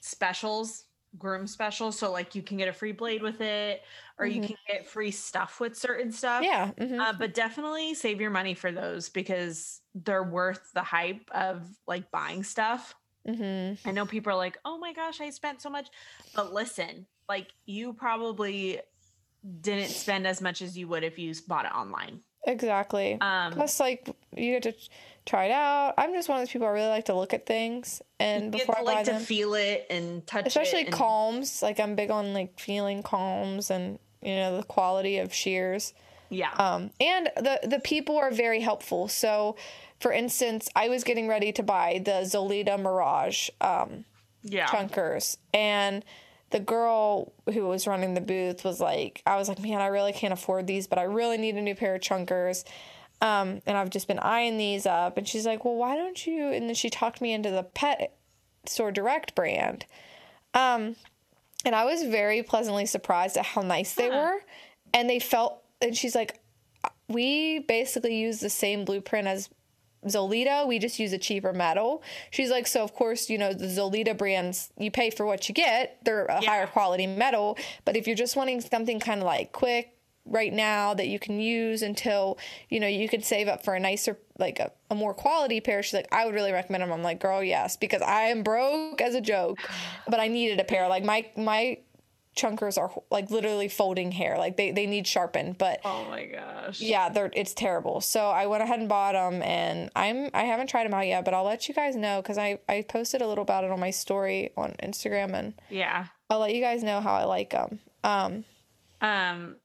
specials, groom specials. So like you can get a free blade with it, or you Mhm. can get free stuff with certain stuff. Yeah. mhm. Uh, but definitely save your money for those because they're worth the hype of like buying stuff. hmm I know people are like, oh my gosh, I spent so much. But listen, like you probably didn't spend as much as you would if you bought it online. Exactly. Um, Plus, like you get to try it out. I'm just one of those people. I really like to look at things, and before to I buy like to feel it and touch especially it. and- calms. Like I'm big on like feeling calms and you know the quality of shears. Yeah. Um, and the the people are very helpful. So, for instance, I was getting ready to buy the Zolitta Mirage um, yeah. chunkers, and the girl who was running the booth was like, I was like, man, I really can't afford these, but I really need a new pair of chunkers. Um, and I've just been eyeing these up, and she's like, well, why don't you? And then she talked me into the Pet Store Direct brand. Um, and I was very pleasantly surprised at how nice they Huh. were, and they felt. And she's like, we basically use the same blueprint as Zolitta. We just use a cheaper metal. She's like, so of course, you know, the Zolitta brands, you pay for what you get. They're a Yeah. higher quality metal. But if you're just wanting something kind of like quick right now that you can use until, you know, you could save up for a nicer, like a, a more quality pair, she's like, I would really recommend them. I'm like, girl, yes, because I am broke as a joke, but I needed a pair. Like my, my, chunkers are like literally folding hair like they, they need sharpened but oh my gosh. yeah they're it's terrible so i went ahead and bought them and i'm i haven't tried them out yet but i'll let you guys know because i i posted a little about it on my story on instagram and Yeah. i'll let you guys know how i like them um Um.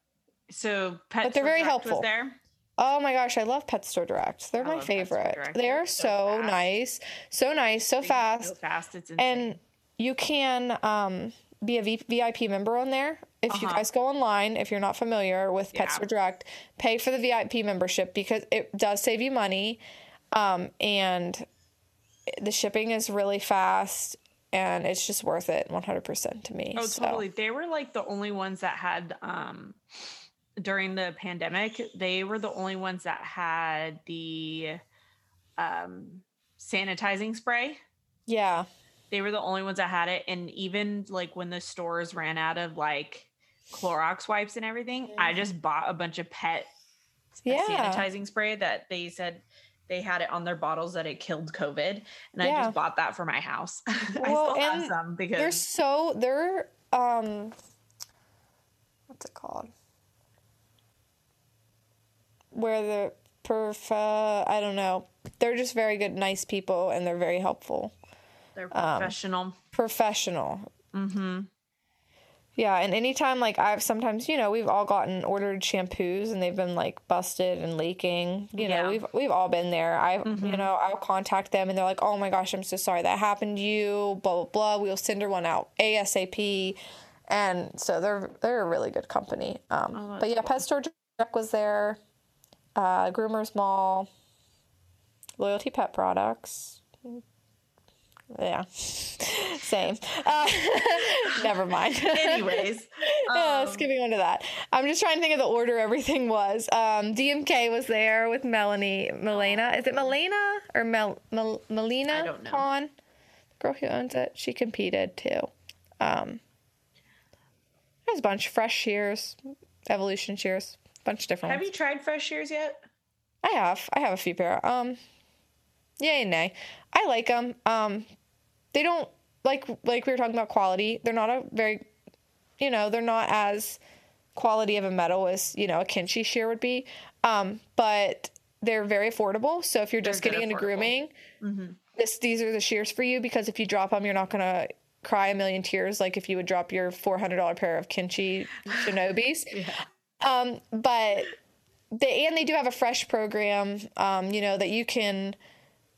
So pet. But they're very helpful. Was there? oh my gosh i love pet store direct they're I my love Pet Store favorite they They're so so nice so nice so fast So fast. It's insane. and you can um be a v- VIP member on there. If you Uh-huh. guys go online, if you're not familiar with Yeah. Pet Store Direct, pay for the VIP membership because it does save you money. Um, and the shipping is really fast and it's just worth it 100% to me. Oh, so. totally. They were like the only ones that had um during the pandemic, they were the only ones that had the um sanitizing spray. Yeah. They were the only ones that had it and even like when the stores ran out of like Clorox wipes and everything, I just bought a bunch of pet Yeah. sanitizing spray that they said they had it on their bottles that it killed COVID, and I just bought that for my house. I Well, still have some because They're so they're um what's it called? Where the perf I don't know. They're just very good, nice people, and they're very helpful. They're professional. Professional. Mm-hmm. Yeah, and anytime like I've sometimes you know we've all gotten ordered shampoos and they've been like busted and leaking. You know Yeah. we've we've all been there. I you know I'll contact them and they're like, oh my gosh, I'm so sorry that happened to you. Blah blah blah. We'll send her one out asap. And so they're they're a really good company. Um, but yeah, Pet Store Jack was there. Uh, Groomers Mall, Loyalty Pet Products. Yeah, same. Uh, never mind. Anyways, Uh, um, skipping on to that. I'm just trying to think of the order everything was. Um, DMK was there with Melanie, Melena. Is it Melena or Mel, Mel Melina? I don't know. The girl who owns it. She competed too. Um, there's a bunch. Fresh shears, evolution shears, bunch of different have ones. you tried fresh shears yet? I have. I have a few pair. Um, yay and nay. I like them. Um, they don't like like we were talking about quality. They're not a very, you know, they're not as quality of a metal as you know a Kenchii shear would be. Um, but they're very affordable. So if you're just They're getting into affordable. grooming, this these are the shears for you because if you drop them, you're not gonna cry a million tears like if you would drop your four hundred dollar pair of Kenchii Shinobis. Um, but they and they do have a fresh program, um, you know, that you can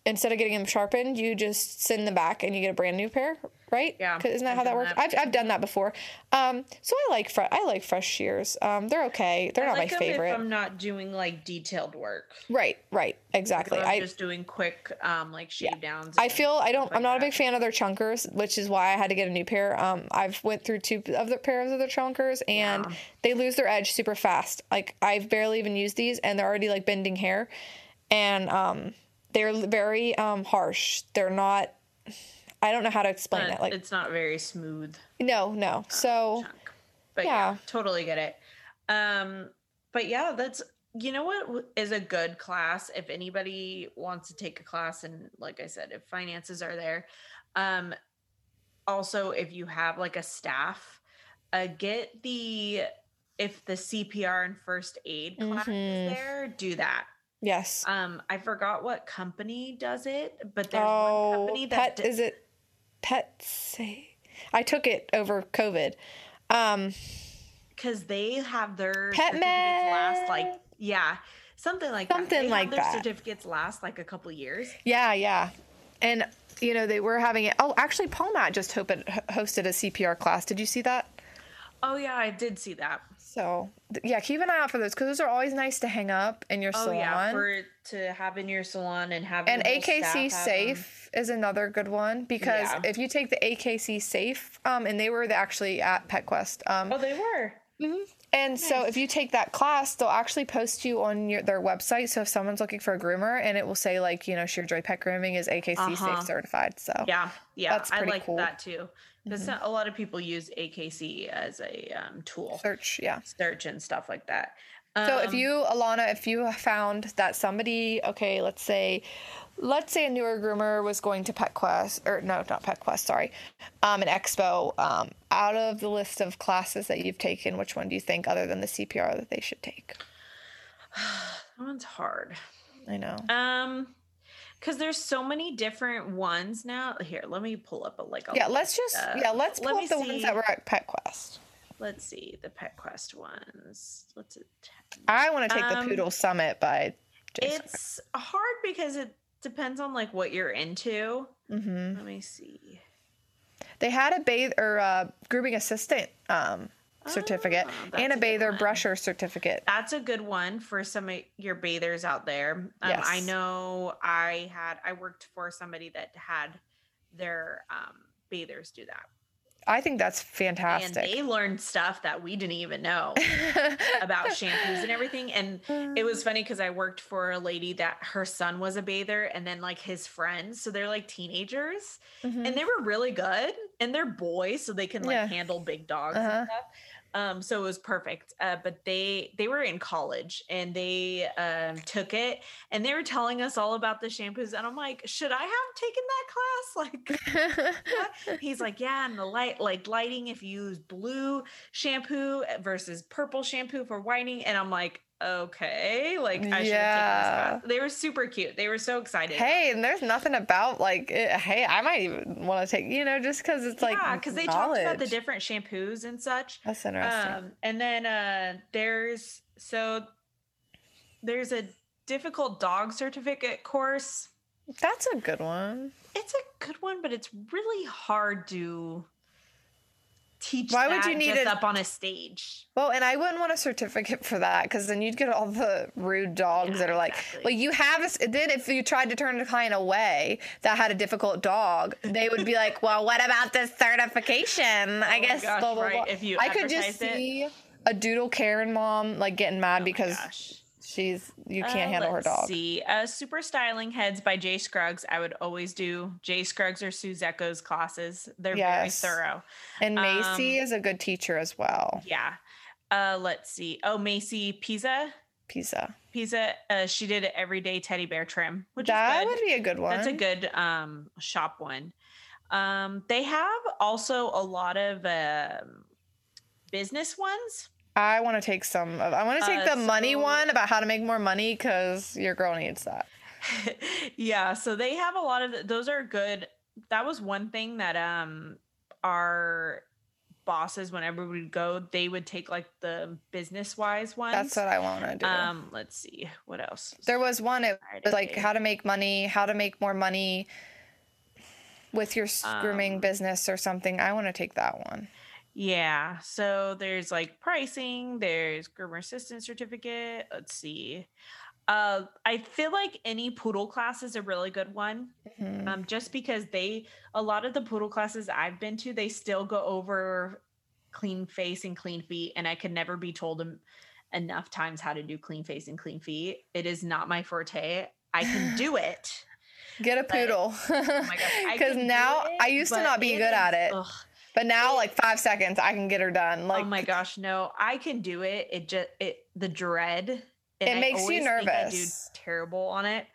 instead of getting them sharpened, you just send them back and you get a brand new pair, right? Yeah, isn't that I've how that works? that. I've, I've done that before. Um, so I like fre- I like fresh shears. Um, they're okay. They're not like my favorite. If I'm not doing like detailed work. Right, right, exactly. I'm I just doing quick, um, like shave downs. I feel I don't. like I'm not a big fan of their chunkers, which is why I had to get a new pair. Um, I've went through two of the pairs of their chunkers, and Yeah. they lose their edge super fast. Like I've barely even used these, and they're already like bending hair, and um, they're very um harsh. They're not. I don't know how to explain it. Like it's not very smooth. no, no. So chunk. But yeah. Yeah. totally get it. Um, but yeah, that's you know what is a good class if anybody wants to take a class and like I said, if finances are there. Um, also if you have like a staff, uh, get the if the CPR and first aid class Mhm. is there, do that. Yes. Um, I forgot what company does it, but there's oh, one company that pet d- is it? Pet say. I took it over COVID. Um, because they have their Pet certificates last like yeah something like Something that. Like their that. certificates last like a couple years Yeah, yeah. And you know, they were having it. Oh, actually Paul Matt just hosted a CPR class. Did you see that? oh yeah i did see that So, th- yeah, keep an eye out for those cuz those are always nice to hang up in your oh salon. yeah for to have in your salon and have and your AKC staff. Safe is another good one because Yeah. if you take the AKC Safe, um, and they were the- actually at PetQuest, um, oh they were And so if you take that class, they'll actually post you on your, their website. So if someone's looking for a groomer and it will say like, you know, Sheer Joy Pet Grooming is AKC Uh-huh. safe certified. So yeah yeah That's i like cool. that too because a lot of people use akc as a um, tool search, yeah. search and stuff like that So if Um, you, Alana, if you found that somebody, okay, let's say, let's say a newer groomer was going to PetQuest, or no, not PetQuest, sorry, um, an expo, um, out of the list of classes that you've taken, which one do you think, other than the CPR, that they should take? that one's hard I know. um because there's so many different ones now here let me pull up a like a Yeah, let's just, uh, yeah, let's pull me up the ones that were at PetQuest. let's see the pet quest ones it I want to take the Um, Poodle Summit by Jason. it's hard because it depends on like what you're into Mm-hmm. let me see They had a bathe or uh, grooming assistant um, certificate Ah, and a bather one. brusher certificate. that's a good one for some of your bathers out there um, i know i had i worked for somebody that had their um, bathers do that I think that's and fantastic. they learned stuff that we didn't even know about shampoos and everything. And it was funny because I worked for a lady that her son was a bather and then like his friends. So they're like teenagers Mhm. and they were really good and they're boys. So they can like Yeah. handle big dogs Uh-huh. and stuff. Um, so it was perfect. Uh, but they they were in college and they um, took it and they were telling us all about the shampoos and I'm like, should I have taken that class? Like, he's like, yeah, and the light like lighting if you use blue shampoo versus purple shampoo for whitening, and I'm like, okay, like I should have taken this Yeah. class. They were super cute. They were so excited. hey, and there's nothing about like, it, hey, I might even want to take, you know, just because it's like, yeah, because they talked about the different shampoos and such. That's interesting. Um, and then uh, there's so there's a difficult dog certificate course. That's a good one. It's a good one, but it's really hard to teach. Why would you need it- up on a stage? Well, and I wouldn't want a certificate for that because then you'd get all the rude dogs Yeah, that are like, exactly. well, you have this. Then if you tried to turn a client away that had a difficult dog, they would be like, well, what about this certification? I Oh my guess gosh, blah, blah, right, blah. if you I could just it. see a doodle Karen mom like getting mad Oh because. She's you Uh, can't handle her dog. See, uh, Super Styling Heads by Jay Scruggs. I would always do Jay Scruggs or Sue Zecco's classes. They're Yes. very thorough. And Macy um, is a good teacher as well. Yeah. Uh, let's see. Oh, Macy Pisa. Pisa. Pisa. Uh, she did an everyday teddy bear trim, which That is good. would be a good one. That's a good um shop one. Um, they have also a lot of um business ones. I want to take some of. I want to take Uh, the money one about how to make more money because your girl needs that. yeah, so they have a lot of those are good. That was one thing that um our bosses whenever we'd go, they would take like the business wise ones. That's what I want to do. um let's see what else. There was one. It was like how to make money, how to make more money with your grooming Um, business or something. I want to take that one. Yeah. So there's like pricing, there's groomer assistant certificate. Let's see. Uh I feel like any poodle class is a really good one. Mhm. Um just because they a lot of the poodle classes I've been to, they still go over clean face and clean feet and I could never be told enough times how to do clean face and clean feet. It is not my forte. I can do it. Get a poodle. Oh my gosh. I Because do now it, I used to not be good at it, ugh. But now like five seconds I can get her done. Oh like oh my gosh, no, I can do it. It just it the dread. It makes you think I do nervous. terrible on it.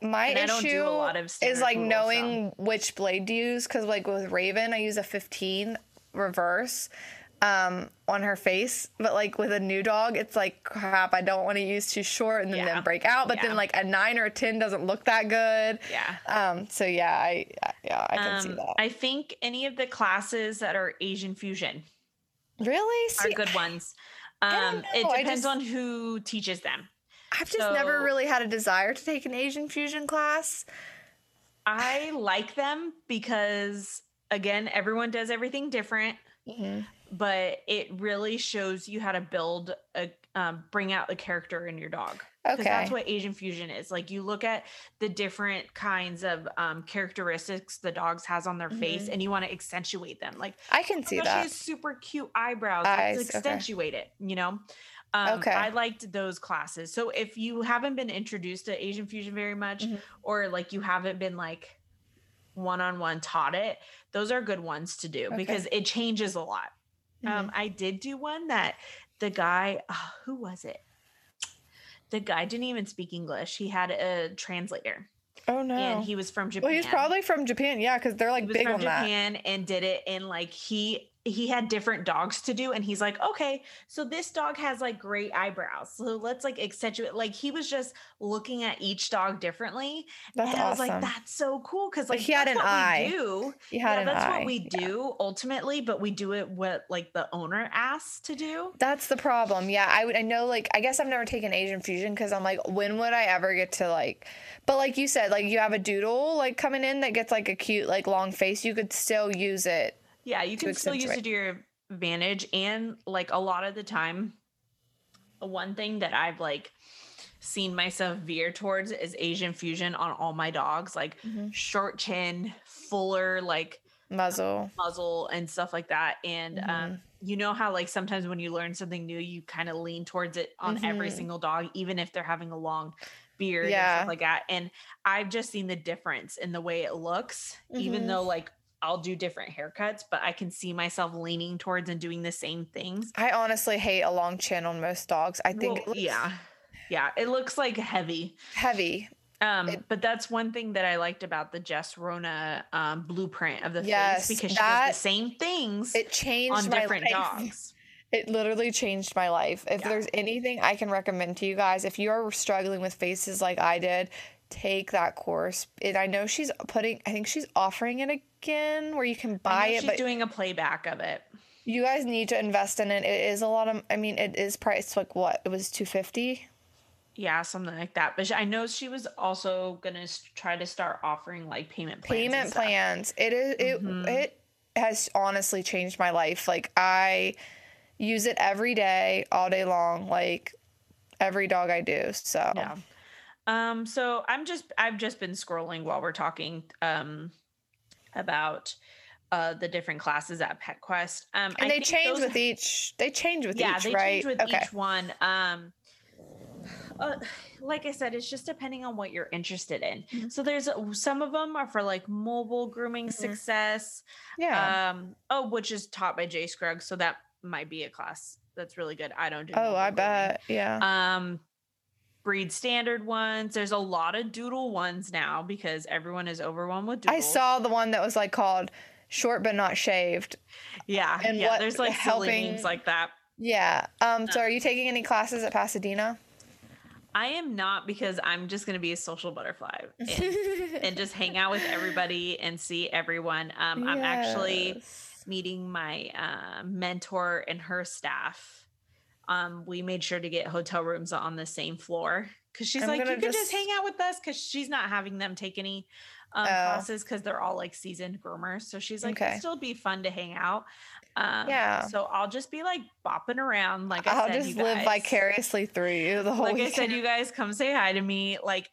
my and I don't do issue a lot of is like knowing which blade to use. Because like with Raven, I use a 15 reverse um on her face but like with a new dog it's like crap i don't want to use too short and then, Yeah. then break out but Yeah. then like a 9 or a 10 doesn't look that good Yeah. um so yeah i yeah i can see Um, that I think any of the classes that are Asian fusion really are good ones. Um, it depends just- on who teaches them. i've just never really had a desire to take an asian fusion class I like them because again, everyone does everything different, Mhm. But it really shows you how to build a um, bring out the character in your dog. Okay that's what Asian fusion is. Like you look at the different kinds of um, characteristics the dogs has on their face, Mhm. and you want to accentuate them. Like i can see gosh, she has super cute eyebrows. Eyes, Let's okay. accentuate it. You know. Um, Okay. I liked those classes. So if you haven't been introduced to Asian fusion very much, Mhm. or like you haven't been like one-on-one taught it, those are good ones to do Okay. because it changes a lot. Um, I did do one that the guy, oh, who was it? The guy didn't even speak English. He had a translator, oh no and he was from Japan. well he's probably from japan yeah because they're like big from on that Japan and did it and like he he had different dogs to do and he's like okay so this dog has like great eyebrows so let's like accentuate like he was just looking at each dog differently that's and I was awesome like that's so cool because Like, he had an what eye. do he had yeah, an that's eye what we Yeah. do ultimately but we do it what like the owner asks to do That's the problem. Yeah, I would. I know. Like, I guess I've never taken Asian fusion because I'm like, when would I ever get to like? But like you said, like you have a doodle like coming in that gets like a cute like long face. You could still use it. Yeah, you can still use it to your advantage. And like a lot of the time, one thing that I've like seen myself veer towards is Asian fusion on all my dogs, like Mhm. short chin, fuller, like Muzzle. muzzle and stuff like that. And Mhm. um, you know how like sometimes when you learn something new, you kind of lean towards it on every Mhm. single dog, even if they're having a long beard and stuff like that. And I've just seen the difference in the way it looks, even Mhm. though like I'll do different haircuts, but I can see myself leaning towards and doing the same things. I honestly hate a long chin on most dogs. I think Well, looks yeah. Yeah, it looks like heavy. heavy. Um, It- but that's one thing that I liked about the Jess Rona um, blueprint of the Yes, face because she that- does the same things It changed on my different life. dogs. It literally changed my life. If Yeah. there's anything I can recommend to you guys, if you are struggling with faces like I did, take that course. And I know she's putting, I think she's offering it again where you can buy it, she's but doing a playback of it. you guys need to invest in it. It is a lot of, I mean, it is priced like what? It was 250 Yeah, something like that. But I know she was also gonna s- try to start offering like payment plans. payment plans. It is it Mhm. it has honestly changed my life. Like I use it every day, all day long, like every dog I do. So Yeah. Um. So I'm just I've just been scrolling while we're talking um about uh the different classes at Pet Quest. Um, I and they think change those- with each. They change with yeah, each, Yeah, they right? change with okay. each one. Um, uh, like I said, it's just depending on what you're interested in. Mhm. So there's some of them are for like mobile grooming Mhm. success. Yeah. Um, oh, which is taught by Jay Scruggs, so that might be a class that's really good. I don't do. oh, I grooming. bet. Yeah. Um, breed standard ones. There's a lot of doodle ones now because everyone is overwhelmed with doodles. I saw the one that was like called "Short but Not Shaved." Yeah, and yeah. what There's like silly helping- names like that. Yeah. Um. So, are you taking any classes at Pasadena? I am not because I'm just gonna be a social butterfly and, and just hang out with everybody and see everyone. Um, I'm actually meeting my uh, mentor and her staff. Um, we made sure to get hotel rooms on the same floor because she's I'm like, you gonna can just... just- hang out with us because she's not having them take any um, Oh. classes because they're all like seasoned groomers. So she's like, Okay. it'll still be fun to hang out. Um, Yeah. So I'll just be like bopping around. Like I I'll said, just live vicariously through you the whole Like I said, you guys come say hi to me. Like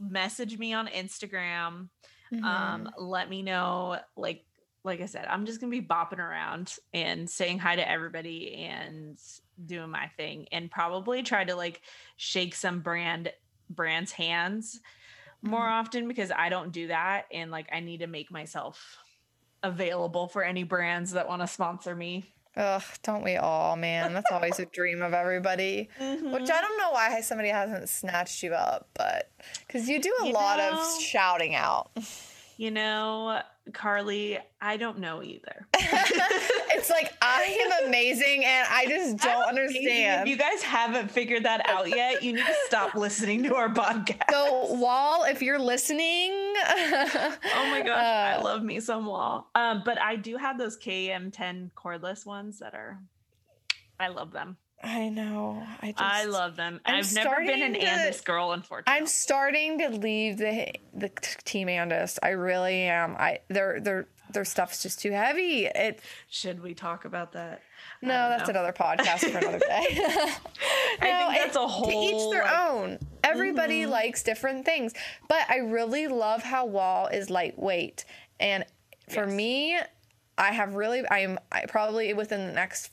message me on Instagram Mhm. um let me know like like i said i'm just gonna be bopping around and saying hi to everybody and doing my thing and probably try to like shake some brand brands hands more Mhm. often because i don't do that and like i need to make myself available for any brands that want to sponsor me Ugh, don't we all, man? That's always a dream of everybody. Which I don't know why somebody hasn't snatched you up, but because you do a You lot know- of shouting out. you know carly i don't know either it's like I am amazing, and I just don't I'm understand. If you guys haven't figured that out yet, you need to stop listening to our podcast. so, Wahl, if you're listening, oh my gosh, I uh, love me some Wahl. Um, but I do have those KM10 cordless ones that are, I love them. I know. I just, I love them. I'm I've never been an to- Andis girl, unfortunately. I'm starting to leave the the team Andis. I really am. I their their their stuff's just too heavy. It Should we talk about that? No, that's know. another podcast for another day. I No, think that's it- a whole. to each their like- own. Everybody Mhm. likes different things, but I really love how Wahl is lightweight. And for Yes. me, I have really, I'm I probably within the next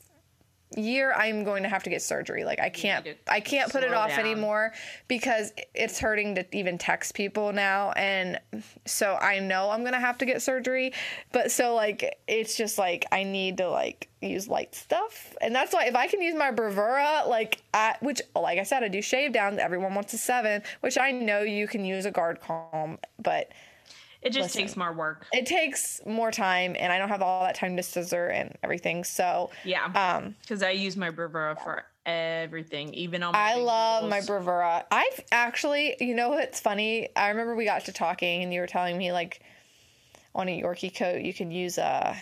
year I'm going to have to get surgery. Like I can't I can't put it off down. anymore because it's hurting to even text people now and so I know I'm going to have to get surgery. But so like it's just like I need to like use light stuff. And that's why if I can use my Bravura like I which like I said I do shave down everyone wants a 7, which I know you can use a guard comb, but It just Listen. takes more work. it takes more time and I don't have all that time to scissor and everything. So Yeah, um because I use my Bravura for everything, even on. My I love my. Bravura. I've actually, you know what's funny? I remember we got to talking and you were telling me like on a Yorkie coat you can use a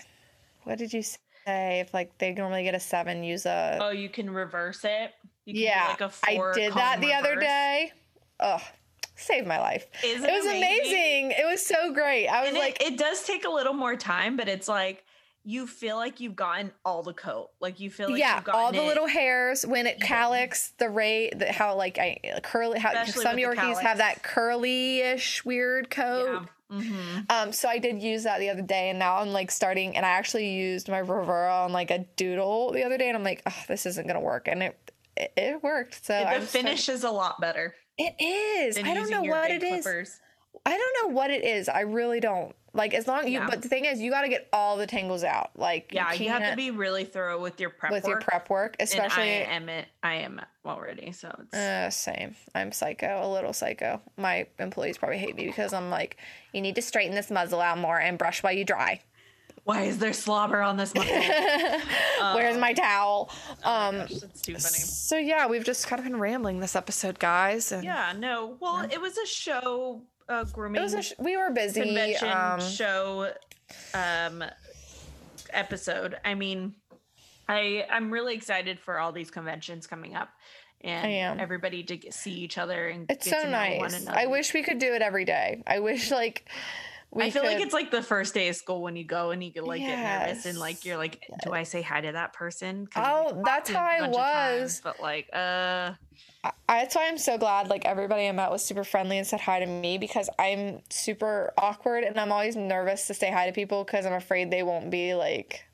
what did you say? If like they normally get a seven, use a Oh, you can reverse it. You can yeah. like a I did that the other day. Ugh, saved my life. Isn't it was amazing? It was so great. I was And like, it, it does take a little more time, but it's like you feel like you've gotten all the coat. Like you feel like yeah, all the it- little hairs when it calyx, the rate, the, how like I curly, how Especially some Yorkies have that curly-ish weird coat. Yeah. hmm Um, so I did use that the other day, and now I'm like starting, and I actually used my Bravura on like a doodle the other day, and I'm like, oh, this isn't gonna work, and it it, it worked. So the I'm finish is a lot better. It is. I don't know what it is. clippers. I don't know what it is. I really don't. Like as long you Yeah. but the thing is you got to get all the tangles out. Like Yeah, you, have to be really thorough with your prep work with your prep work, especially And I am it. I am already. So it's Uh, same. I'm psycho, a little psycho. My employees probably hate me because I'm like, you need to straighten this muzzle out more and brush while you dry. Why is there slobber on this muscle? Where's my towel? Um, Gosh, that's too funny. so yeah, we've just kind of been rambling this episode, guys. And Yeah, no. Well, it was a show, uh, grooming it was a sh- we were busy. convention Um, show um episode. I mean, I I'm really excited for all these conventions coming up and everybody to get, see each other and it's get so to know one nice. another. I wish we could do it every day. I wish like we I feel like it's like the first day of school when you go and you get like get nervous and like you're like, do I say hi to that person? Oh, that's how I of times, was. but like, uh, I, that's why I'm so glad like everybody I met was super friendly and said hi to me because I'm super awkward and I'm always nervous to say hi to people because I'm afraid they won't be like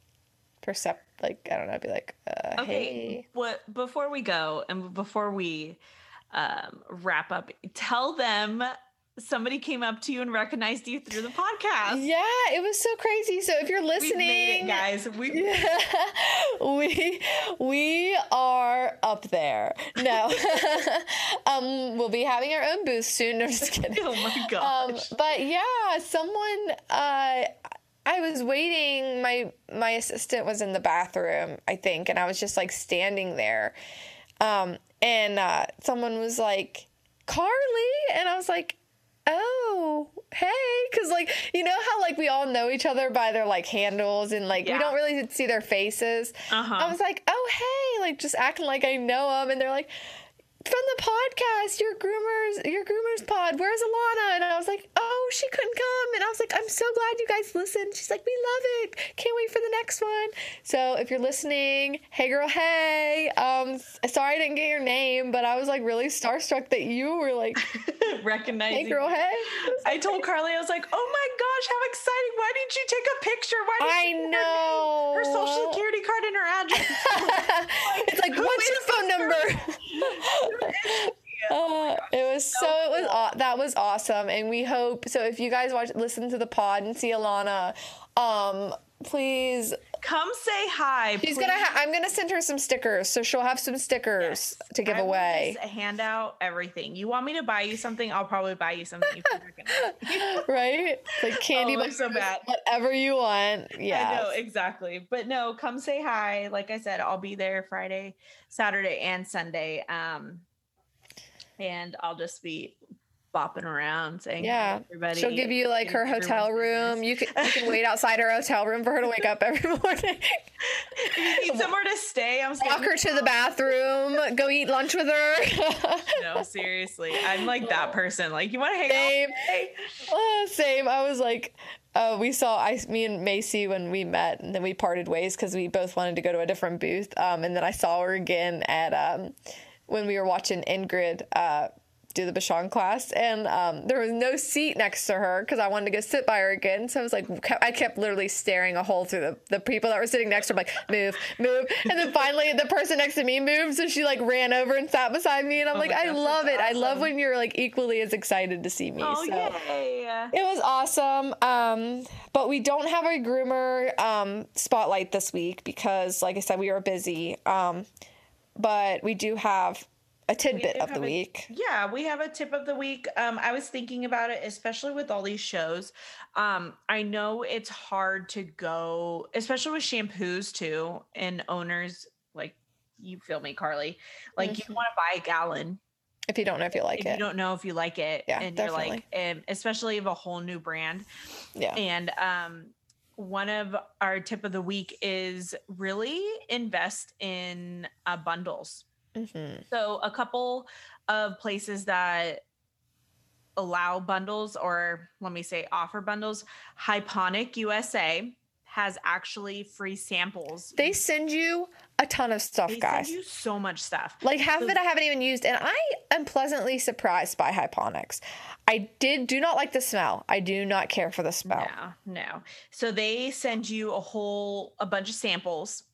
percept like I don't know be like uh, okay. hey What before we go and before we um, wrap up, tell them somebody came up to you and recognized you through the podcast. yeah it was so crazy. So if you're listening made it, guys. We we we are up there. No. Um we'll be having our own booth soon. No, I'm just kidding. Oh my um gosh. but yeah someone uh I was waiting. My my assistant was in the bathroom I think and I was just like standing there. Um and uh someone was like Carly? And I was like oh hey. Because like you know how like we all know each other by their like handles and like we don't really see their faces? Uh-huh. I was like oh hey like just acting like I know them and they're like from the podcast, your groomers, your groomers pod. Where's Alana? And I was like, oh, she couldn't come. And I was like, I'm so glad you guys listened. She's like, we love it. Can't wait for the next one. So if you're listening, hey girl, hey. Um, sorry I didn't get your name, but I was like really starstruck that you were like, Recognizing. hey girl, hey. I told Carly, I was like, oh my gosh, how exciting. Why didn't you take a picture? Why did I you know. Her, name, her social security card and her address. it's like, what's your phone number? Uh, it was so it was aw- that was awesome and we hope so if you guys watch listen to the pod and see Alana um please Come say hi. she's gonna ha- I'm gonna send her some stickers so she'll have some stickers to give I away just hand out everything. You want me to buy you something? I'll probably buy you something. If right like candy Oh, so bad. whatever you want I yeah know exactly. But no, come say hi. Like I said, I'll be there Friday, Saturday, and Sunday. Um, and I'll just be bopping around saying yeah everybody. she'll give you like her hotel room business. you can you can wait outside her hotel room for her to wake up every morning you need somewhere to stay. I'm walk her to the bathroom go eat lunch with her No, seriously, I'm like that person. Like, you want to hang Same. out? Hey. Uh, same. I was like, uh, we saw I, me and Macy when we met, and then we parted ways because we both wanted to go to a different booth. Um, and then I saw her again at um, when we were watching Ingrid uh, do the Bichon class, and um, there was no seat next to her because I wanted to go sit by her again. So I was like, kept, I kept literally staring a hole through the, the people that were sitting next to her, like move, move, and then finally the person next to me moved, so she like ran over and sat beside me, and I'm Oh like, I gosh, love it. I love when you're like equally as excited to see me. Oh, so. yay. It was awesome. Um, but we don't have a groomer um, spotlight this week because, like I said, we were busy. Um, but we do have a tidbit of the have a- week. Yeah, we have a tip of the week. Um, I was thinking about it, especially with all these shows. Um, I know it's hard to go, especially with shampoos too, and owners like you feel me, Carly. Like Mhm. you want to buy a gallon If you don't know if you like if it, you don't know if you like it, Yeah, and you're like, um, especially of a whole new brand. yeah, And um, one of our tip of the week is really invest in uh, bundles. Hmm So a couple of places that allow bundles or let me say offer bundles, Hyponic USA has actually free samples. they send you a ton of stuff, They guys. send you so much stuff. like half of it I haven't even used, and I am pleasantly surprised by Hyponics. I did do not like the smell. I do not care for the smell. No, no. So they send you a whole a bunch of samples.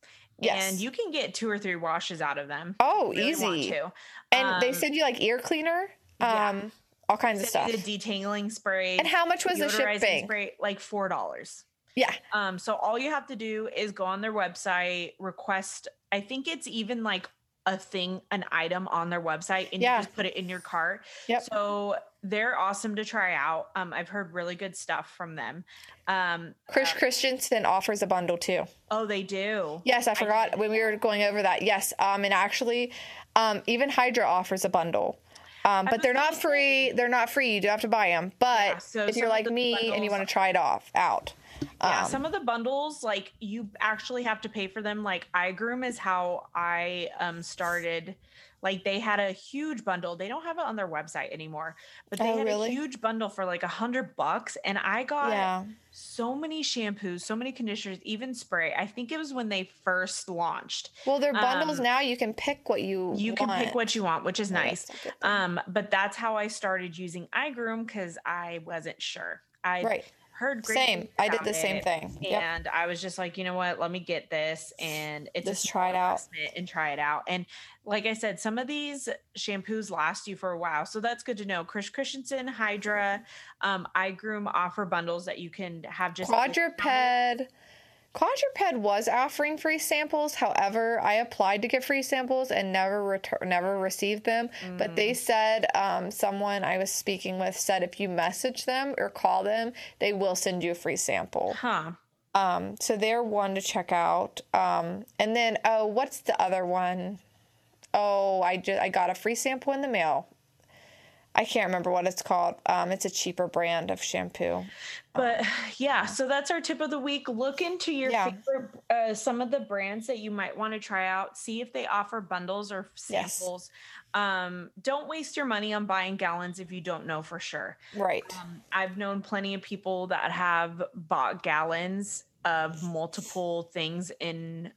Yes. And you can get two or three washes out of them. Oh, really easy. to. And they Um, send you like ear cleaner. yeah. Um all kinds of stuff. The detangling spray. And how much was the shipping? Spray, like four dollars. Yeah. Um, so all you have to do is go on their website, request. I think it's even like a thing, an item on their website, and Yeah. you just put it in your cart. Yep. So they're awesome to try out. Um, I've heard really good stuff from them. Um, Chris uh, Christensen offers a bundle too. oh, they do. Yes, I forgot when we were going over that. Yes, um, and actually, um, even Hydra offers a bundle, um, but they're not free. They're not free. You do have to buy them. But Yeah, so if you're like me and you want to try it off out, Yeah, um, some of the bundles, like you actually have to pay for them. Like iGroom is how I um started. Like they had a huge bundle. They don't have it on their website anymore, but they Oh, had really? a huge bundle for like a hundred bucks, and I got yeah, so many shampoos, so many conditioners, even spray. I think it was when they first launched. well, they're bundles um, now. You can pick what you You can pick want. what you want, which is Yeah, nice. that's a good thing. Um, but that's how I started using iGroom because I wasn't sure. I right, heard great same. I did the same thing. Yep. and I was just like, you know what? Let me get this, and it's Just try it out. and try it out. And like I said, some of these shampoos last you for a while, so that's good to know. Chris Christensen, Hydra, um, iGroom offer bundles that you can have just Quadruped. Quadruped was offering free samples. However, I applied to get free samples and never retur- never received them. But Mm. they said um, someone I was speaking with said if you message them or call them, they will send you a free sample. Huh. Um, so they're one to check out. Um, and then oh, what's the other one? Oh, I just I got a free sample in the mail. I can't remember what it's called. Um, it's a cheaper brand of shampoo. But yeah, so that's our tip of the week. Look into your Yeah. favorite, uh, some of the brands that you might want to try out. See if they offer bundles or Yes. samples. Um, don't waste your money on buying gallons if you don't know for sure. Right. Um, I've known plenty of people that have bought gallons of multiple things in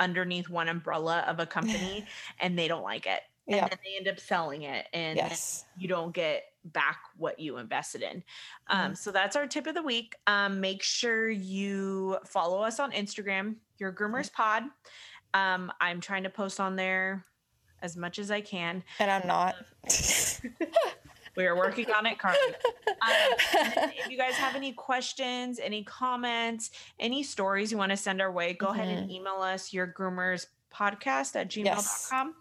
underneath one umbrella of a company, and they don't like it. And Yeah. then they end up selling it, and Yes. you don't get back what you invested in. Mm-hmm. Um, so that's our tip of the week. Um, make sure you follow us on Instagram, Your Groomers Pod. Um, I'm trying to post on there as much as I can. And I'm not. We are working on it, Carly. Um, if you guys have any questions, any comments, any stories you want to send our way, go ahead and email us your groomers podcast at gmail.com.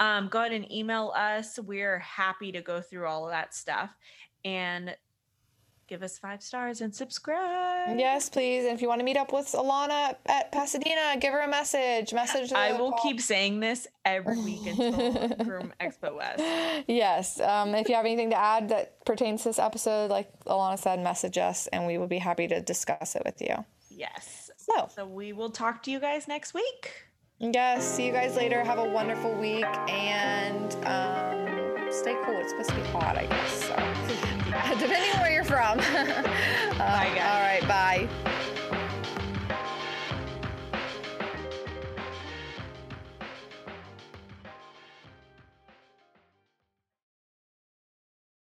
Um, go ahead and email us. We're happy to go through all of that stuff and give us five stars and subscribe. yes, please. And if you want to meet up with Alana at Pasadena, give her a message. Message. I will call. keep saying this every week until Groom Expo West. Yes. Um, if you have anything to add that pertains to this episode, like Alana said, message us and we will be happy to discuss it with you. Yes. So, So we will talk to you guys next week. Yes, see you guys later. Have a wonderful week and um, stay cool. It's supposed to be hot, I guess. So, depending on where you're from. Uh, guys. All right.